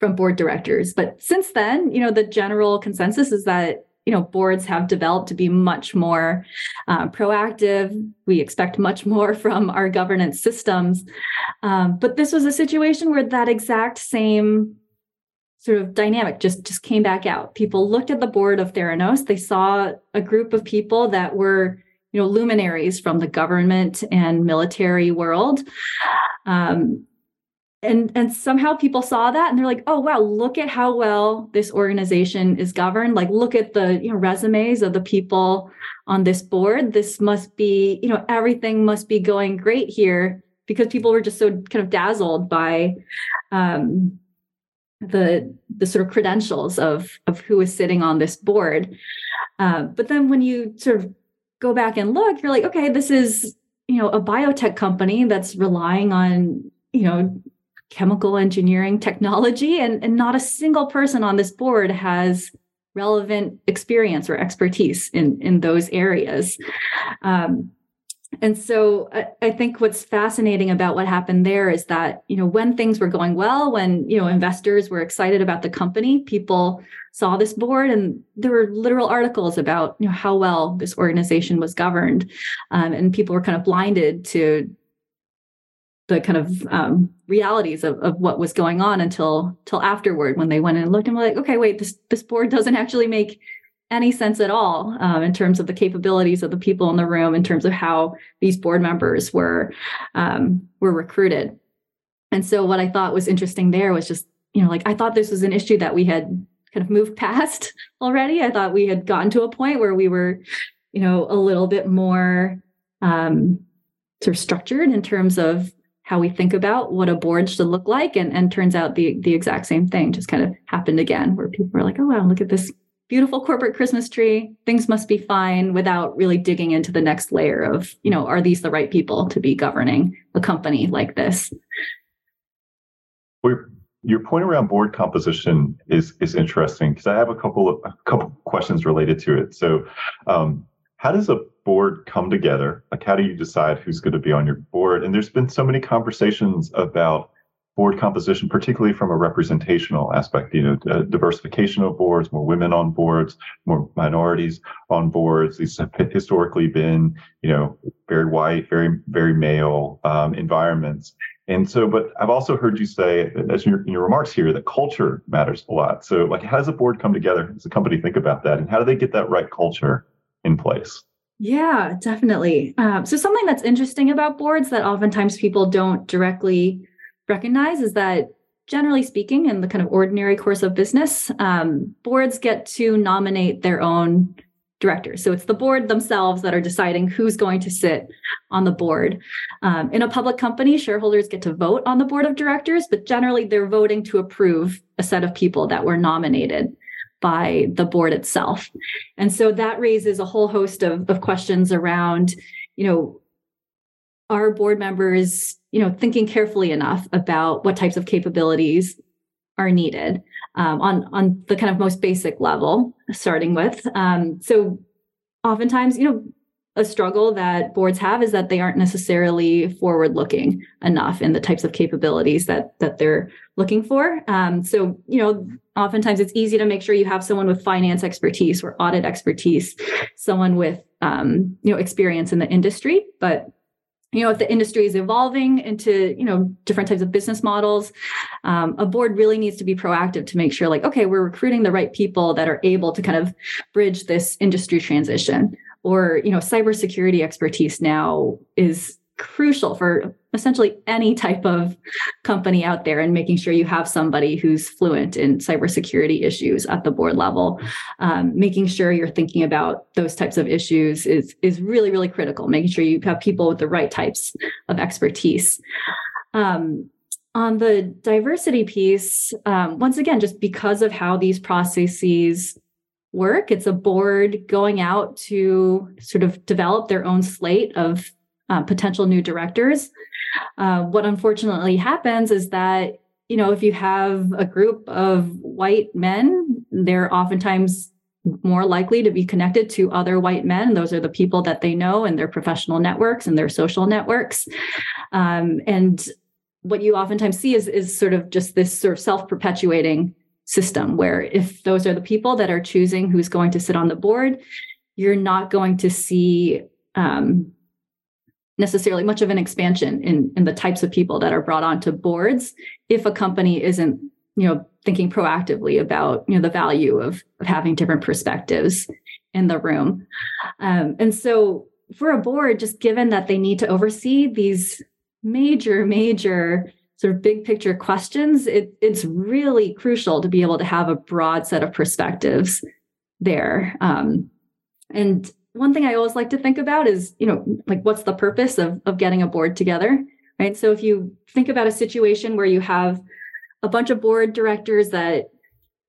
from board directors. But since then, you know, the general consensus is that you know boards have developed to be much more uh, proactive. We expect much more (laughs) from our governance systems. Um, but this was a situation where that exact same sort of dynamic just just came back out. People looked at the board of theranos. They saw a group of people that were you know luminaries from the government and military world. Um, and and somehow people saw that and they're like oh wow look at how well this organization is governed. Like look at the you know resumes of the people on this board. This must be you know everything must be going great here because people were just so kind of dazzled by um, the the sort of credentials of of who is sitting on this board. Uh, but then when you sort of go back and look you're like okay this is you know a biotech company that's relying on you know chemical engineering technology and, and not a single person on this board has relevant experience or expertise in in those areas. Um, and so I, I, think what's fascinating about what happened there is that you know when things were going well when you know investors were excited about the company people saw this board and there were literal articles about you know how well this organization was governed. Um, and people were kind of blinded to the kind of um, realities of, of what was going on until till afterward when they went and looked and were like okay wait this this board doesn't actually make any sense at all um, in terms of the capabilities of the people in the room in terms of how these board members were um, were recruited. And so what i thought was interesting there was just you know like i thought this was an issue that we had kind of moved (laughs) past already. I thought we had gotten to a point where we were you know a little bit more um, sort of structured in terms of how we think about what a board should look like and and turns out the the exact same thing just kind of happened again where people were like oh wow look at this beautiful corporate christmas tree. Things must be fine without really digging into the next layer of you know are these the right people to be governing a company like this? We're, your point around board composition is is interesting because i have a couple of a couple questions related to it. So um, how does a board come together? Like, how do you decide who's going to be on your board? And there's been so many conversations about board composition, particularly from a representational aspect, you know, uh, diversification of boards, more women on boards, more minorities on boards. These have historically been, you know, very white, very, very male um, environments. And so, but I've also heard you say, as your, in your remarks here, that culture matters a lot. So, like, how does a board come together? Does a company think about that? And how do they get that right culture in place? Yeah, definitely. Um, so, something that's interesting about boards that oftentimes people don't directly recognize is that, generally speaking, in the kind of ordinary course of business, um, boards get to nominate their own directors. So, it's the board themselves that are deciding who's going to sit on the board. Um, in a public company, shareholders get to vote on the board of directors, but generally they're voting to approve a set of people that were nominated by the board itself. And so that raises a whole host of, of questions around, you know, are board members, you know, thinking carefully enough about what types of capabilities are needed um, on on the kind of most basic level, starting with. Um, so oftentimes, you know, a struggle that boards have is that they aren't necessarily forward looking enough in the types of capabilities that that they're looking for. Um, so you know oftentimes it's easy to make sure you have someone with finance expertise or audit expertise someone with um, you know experience in the industry. But you know if the industry is evolving into you know different types of business models um, a board really needs to be proactive to make sure like okay we're recruiting the right people that are able to kind of bridge this industry transition or you know cybersecurity expertise now is crucial for essentially any type of company out there and making sure you have somebody who's fluent in cybersecurity issues at the board level. Um, making sure you're thinking about those types of issues is is really really critical making sure you have people with the right types of expertise. Um, on the diversity piece um, once again just because of how these processes work. It's a board going out to sort of develop their own slate of uh, potential new directors. Uh, what unfortunately happens is that, you know, if you have a group of white men, they're oftentimes more likely to be connected to other white men. Those are the people that they know in their professional networks and their social networks. Um, and what you oftentimes see is, is sort of just this sort of self perpetuating system where if those are the people that are choosing who's going to sit on the board, you're not going to see um, necessarily much of an expansion in, in the types of people that are brought onto boards if a company isn't you know thinking proactively about you know the value of, of having different perspectives in the room. Um, and so for a board, just given that they need to oversee these major, major sort of big picture questions, it, it's really crucial to be able to have a broad set of perspectives there. Um, and one thing I always like to think about is, you know, like what's the purpose of, of getting a board together, right? So if you think about a situation where you have a bunch of board directors that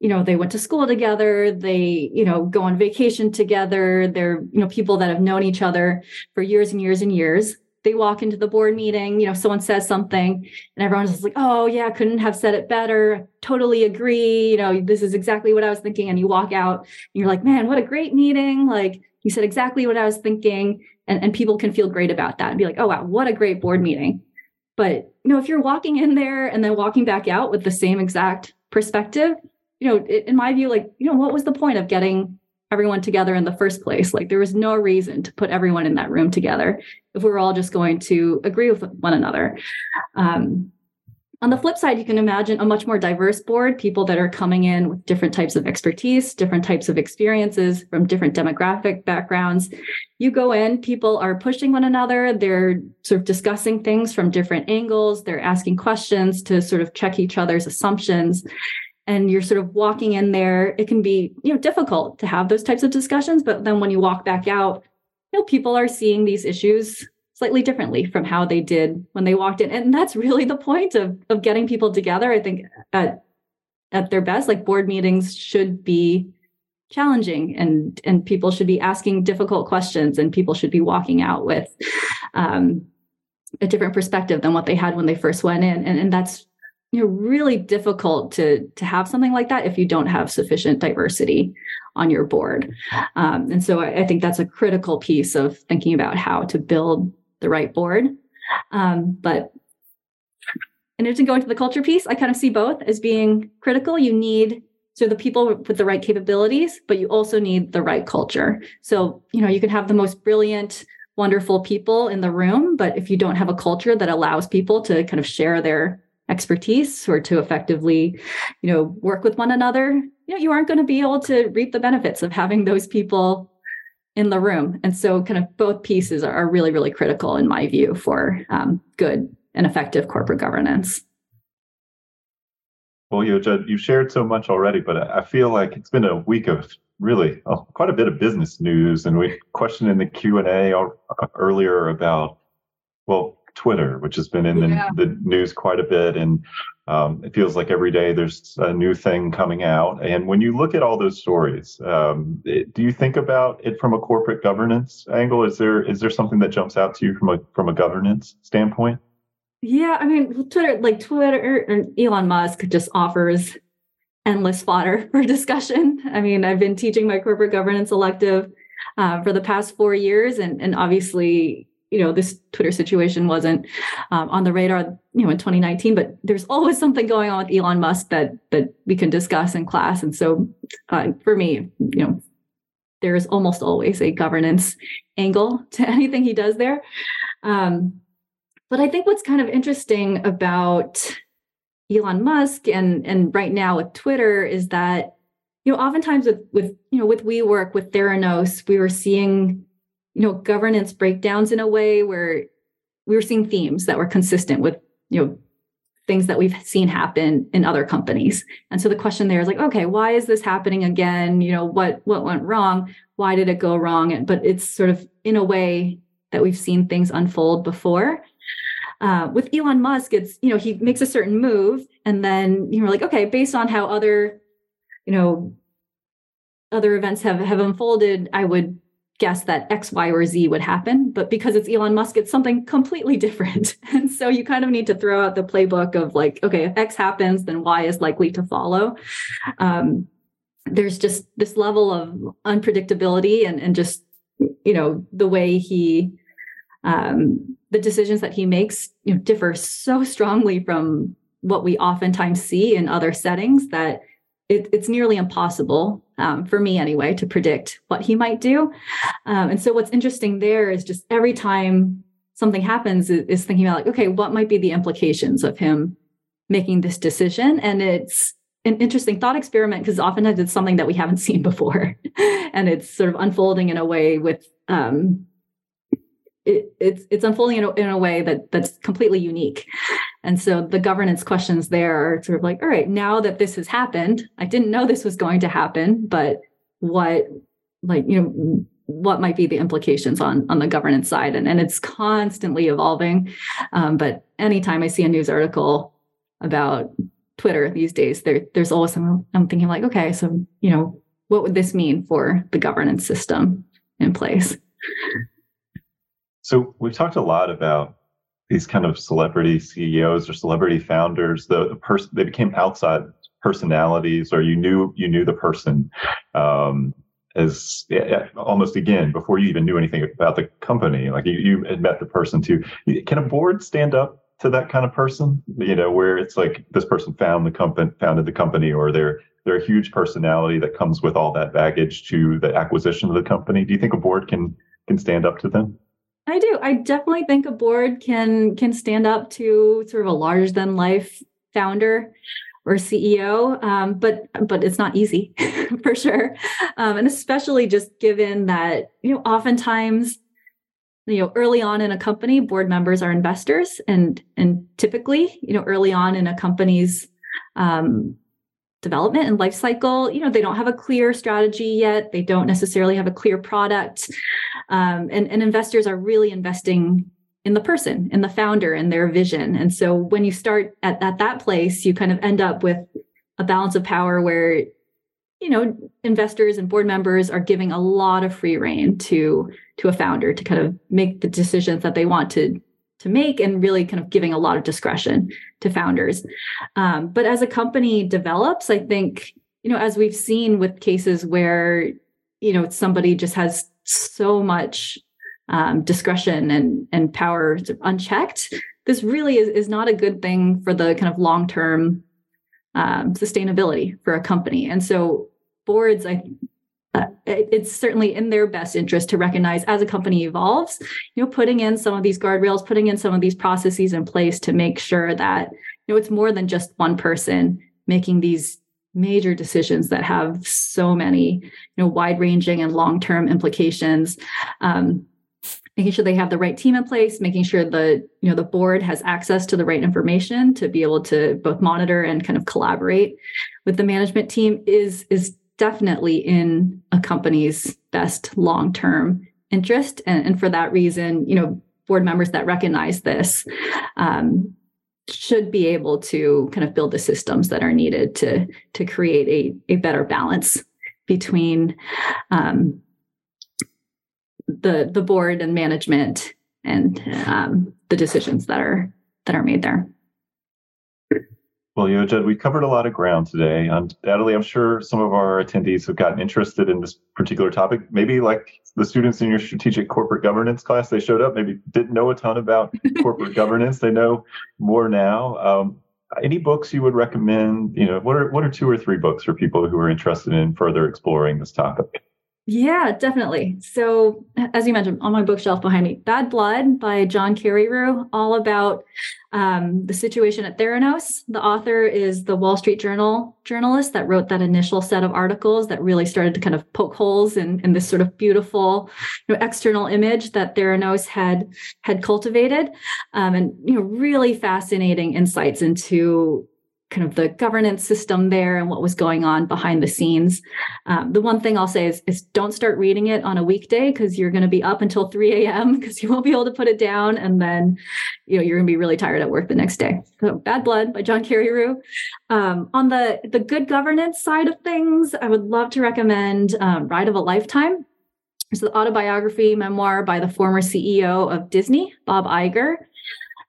you know they went to school together they you know go on vacation together they're you know people that have known each other for years and years and years they walk into the board meeting you know someone says something and everyone's just like oh yeah couldn't have said it better. Totally agree you know this is exactly what i was thinking. And you walk out and you're like man what a great meeting. Like you said exactly what i was thinking. And, and people can feel great about that and be like oh wow what a great board meeting. But you know if you're walking in there and then walking back out with the same exact perspective you know in my view like you know what was the point of getting everyone together in the first place like there was no reason to put everyone in that room together if we were all just going to agree with one another um, on the flip side, you can imagine a much more diverse board, people that are coming in with different types of expertise, different types of experiences from different demographic backgrounds. You go in, people are pushing one another, they're sort of discussing things from different angles, they're asking questions to sort of check each other's assumptions. And you're sort of walking in there. It can be, you know, difficult to have those types of discussions, but then when you walk back out, you know, people are seeing these issues slightly differently from how they did when they walked in and that's really the point of of getting people together i think at at their best like board meetings should be challenging and and people should be asking difficult questions and people should be walking out with um, a different perspective than what they had when they first went in and, and that's you know really difficult to to have something like that if you don't have sufficient diversity on your board um, and so I, I think that's a critical piece of thinking about how to build the right board. Um, but in order to go into the culture piece, I kind of see both as being critical. You need so the people with the right capabilities, but you also need the right culture. So, you know, you can have the most brilliant, wonderful people in the room, but if you don't have a culture that allows people to kind of share their expertise or to effectively, you know, work with one another, you know, you aren't going to be able to reap the benefits of having those people in the room. And so, kind of both pieces are, really, really critical in my view for um, good and effective corporate governance. Well, Yo-Jud, you shared so much already, but I feel like it's been a week of really uh, quite a bit of business news, and we (laughs) questioned in the Q and A uh, earlier about well Twitter, which has been in yeah. the, the, news quite a bit, and um, it feels like every day there's a new thing coming out. And when you look at all those stories, um, it, do you think about it from a corporate governance angle? Is there is there something that jumps out to you from a from a governance standpoint? Yeah, I mean, Twitter, like Twitter and Elon Musk just offers endless fodder (laughs) for discussion. I mean, I've been teaching my corporate governance elective uh, for the past four years, and and obviously you know this twitter situation wasn't um, on the radar you know in 2019 but there's always something going on with elon musk that that we can discuss in class. And so uh, for me you know there's almost always a governance angle to (laughs) anything he does there. Um, but i think what's kind of interesting about elon musk and and right now with twitter is that you know oftentimes with with you know with WeWork with theranos we were seeing you know governance breakdowns in a way where we were seeing themes that were consistent with you know things that we've seen happen in other companies. And so the question there is like okay why is this happening again? You know what what went wrong? Why did it go wrong? But it's sort of in a way that we've seen things unfold before. Uh, with elon musk it's you know he makes a certain move and then you're like okay based on how other you know other events have have unfolded i would guess that X, Y, or Z would happen. But because it's Elon Musk, it's something completely (laughs) different. And so you kind of need to throw out the playbook of like, okay, if X happens, then Y is likely to follow. Um, there's just this level of unpredictability and, and just, you know, the way he, um, the decisions that he makes, you know, differ so strongly from what we oftentimes see in other settings that it, it's nearly impossible um, for me anyway to predict what he might do. Um, and so what's interesting there is just every time something happens is, thinking about like okay what might be the implications of him making this decision? And it's an interesting thought experiment because oftentimes it's something that we haven't (laughs) seen before. And it's sort of unfolding in a way with um, it, it's it's unfolding in a, in a way that that's completely unique. And so the governance questions there are sort of like all right now that this has happened i didn't know this was going to happen but what like you know what might be the implications on on the governance side? And, and it's constantly evolving. Um, but anytime i see a news article about twitter these days there there's always some i'm thinking like okay so you know what would this mean for the governance system in place so we've talked a lot about these kind of celebrity CEOs or celebrity founders. The, the person they became outside personalities, or you knew you knew the person um, as almost again before you even knew anything about the company. Like you, you had met the person too. Can a board stand up to that kind of person? You know, where it's like this person found the company, founded the company, or they're they're a huge personality that comes with all that baggage to the acquisition of the company. Do you think a board can can stand up to them? I do. I definitely think a board can can stand up to sort of a larger than life founder or CEO, um, but but it's not easy (laughs) for sure, um, and especially just given that you know oftentimes you know early on in a company board members are investors and and typically you know early on in a company's um, development and life cycle you know they don't have a clear strategy yet. They don't necessarily have a clear product. Um, and, and investors are really investing in the person in the founder and their vision. And so when you start at, at that place you kind of end up with a balance of power where you know investors and board members are giving a lot of free reign to to a founder to kind of make the decisions that they want to to make and really kind of giving a lot of discretion to founders. Um, but as a company develops, I think, you know, as we've seen with cases where, you know, somebody just has so much um, discretion and, and power unchecked, this really is, is not a good thing for the kind of long term um, sustainability for a company. And so boards, I uh, it's certainly in their best interest to recognize as a company evolves, you know, putting in some of these guardrails, putting in some of these processes in place to make sure that, you know, it's more than just one person making these major decisions that have so many, you know, wide ranging and long term implications. Um, making sure they have the right team in place making sure the you know the board has access to the right information to be able to both monitor and kind of collaborate with the management team is is definitely in a company's best long-term interest and, and for that reason you know board members that recognize this um, should be able to kind of build the systems that are needed to to create a, a better balance between um, the the board and management and um, the decisions that are that are made there. Well, Jed, we covered a lot of ground today. Undoubtedly, I'm sure some of our attendees have gotten interested in this particular topic. Maybe like the students in your strategic corporate governance class, they showed up, maybe didn't know a ton about (laughs) corporate governance. They know more now. Um, any books you would recommend? You know, what are what are two or three books for people who are interested in further exploring this topic? Yeah, definitely. So, as you mentioned, on my bookshelf behind me, Bad Blood by John Carreyrou, all about um, the situation at Theranos. The author is the Wall Street Journal journalist that wrote that initial set of articles that really started to kind of poke holes in, in this sort of beautiful, you know, external image that Theranos had had cultivated, um, and you know, really fascinating insights into kind of the governance system there and what was going on behind the scenes. Um, the one thing I'll say is, is don't start reading it on a weekday because you're going to be up until 3 a.m. because (laughs) you won't be able to put it down. And then, you know, you're going to be really tired at work the next day. So Bad Blood by John Carreyrou. Um, on the, the good governance side of things, I would love to recommend um, Ride of a Lifetime. It's the autobiography memoir by the former CEO of Disney, Bob Iger.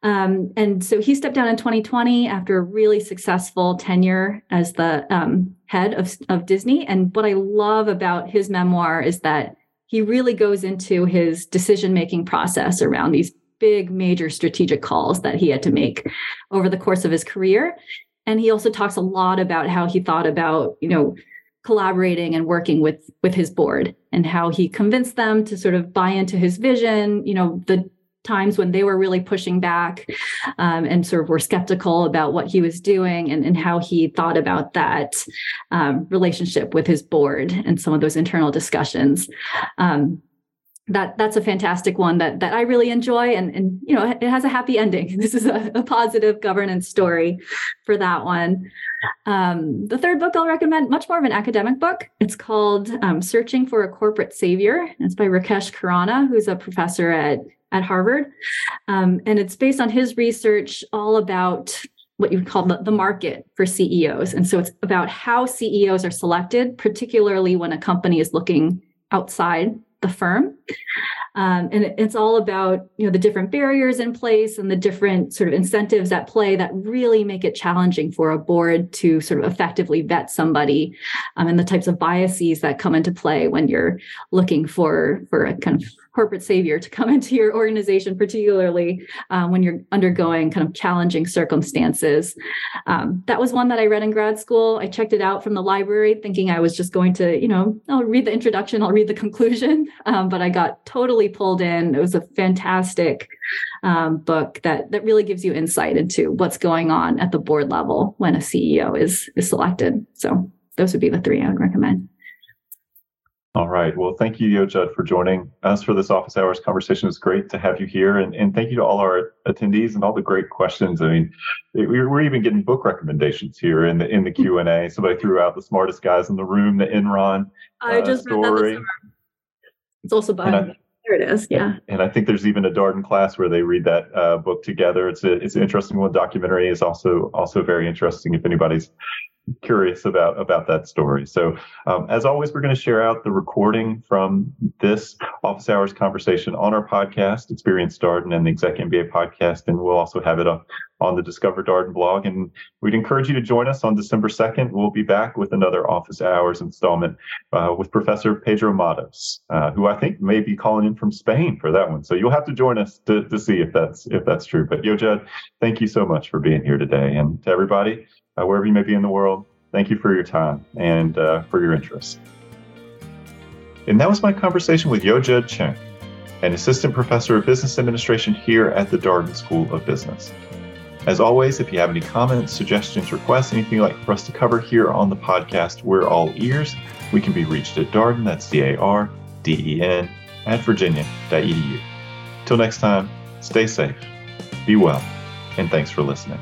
Um, and so he stepped down in 2020 after a really successful tenure as the um, head of, of Disney. And what I love about his memoir is that he really goes into his decision making process around these big, major strategic calls that he had to make over the course of his career. And he also talks a lot about how he thought about, you know, collaborating and working with with his board and how he convinced them to sort of buy into his vision you know the times when they were really pushing back um, and sort of were skeptical about what he was doing and, and how he thought about that um, relationship with his board and some of those internal discussions. Um, that that's a fantastic one that that I really enjoy and and you know it has a happy ending. (laughs) This is a, a positive governance story for that one. Um, the third book I'll recommend, much more of an academic book. It's called um, "Searching for a Corporate Savior." It's by Rakesh Khurana, who's a professor at at Harvard, um, and it's based on his research all about what you would call the, the market for CEOs. And so it's about how CEOs are selected, particularly when a company is looking outside the firm. Um, and it's all about you know the different barriers in place and the different sort of incentives at play that really make it challenging for a board to sort of effectively vet somebody um, and the types of biases that come into play when you're looking for for a kind of corporate savior to come (laughs) into your organization, particularly um, when you're undergoing kind of challenging circumstances. Um, that was one that I read in grad school. I checked it out from the library, thinking I was just going to, you know, I'll read the introduction, I'll read the (laughs) conclusion, um, but I got totally pulled in. It was a fantastic um, book that that really gives you insight into what's going on at the board level when a CEO is is selected. So those would be the three I would recommend. All right. Well, thank you, Yo-Jud, for joining us for this office hours conversation. It's great to have you here, and, and thank you to all our attendees and all the great questions. I mean, we're, we're even getting book recommendations here in the in the (laughs) Q and A. Somebody threw out the smartest guys in the room, the Enron I uh, just story. Read that it's also by. I, there it is. Yeah. And I think there's even a Darden class where they read that uh, book together. It's a it's an interesting one. Documentary is also also very interesting if anybody's curious about about that story. So, um, as always, we're going to share out the recording from this office hours conversation on our podcast, Experience Darden, and the Exec MBA podcast, and we'll also have it up on the Discover Darden blog. And we'd encourage you to join us on December second. We'll be back with another office hours installment uh, with Professor Pedro Matos, uh, who I think may be calling in from Spain for that one. So you'll have to join us to, to see if that's if that's true. But Yo-Jud, thank you so much for being here today, and to everybody uh, wherever you may be in the world. Thank you for your time and uh, for your interest. And that was my conversation with Yo-Jud Cheng, an assistant professor of business administration here at the Darden School of Business. As always, if you have any comments, suggestions, requests, anything you'd like for us to cover here on the podcast, we're all ears. We can be reached at Darden, that's D A R D E N, at virginia.edu. Till next time, stay safe, be well, and thanks for listening.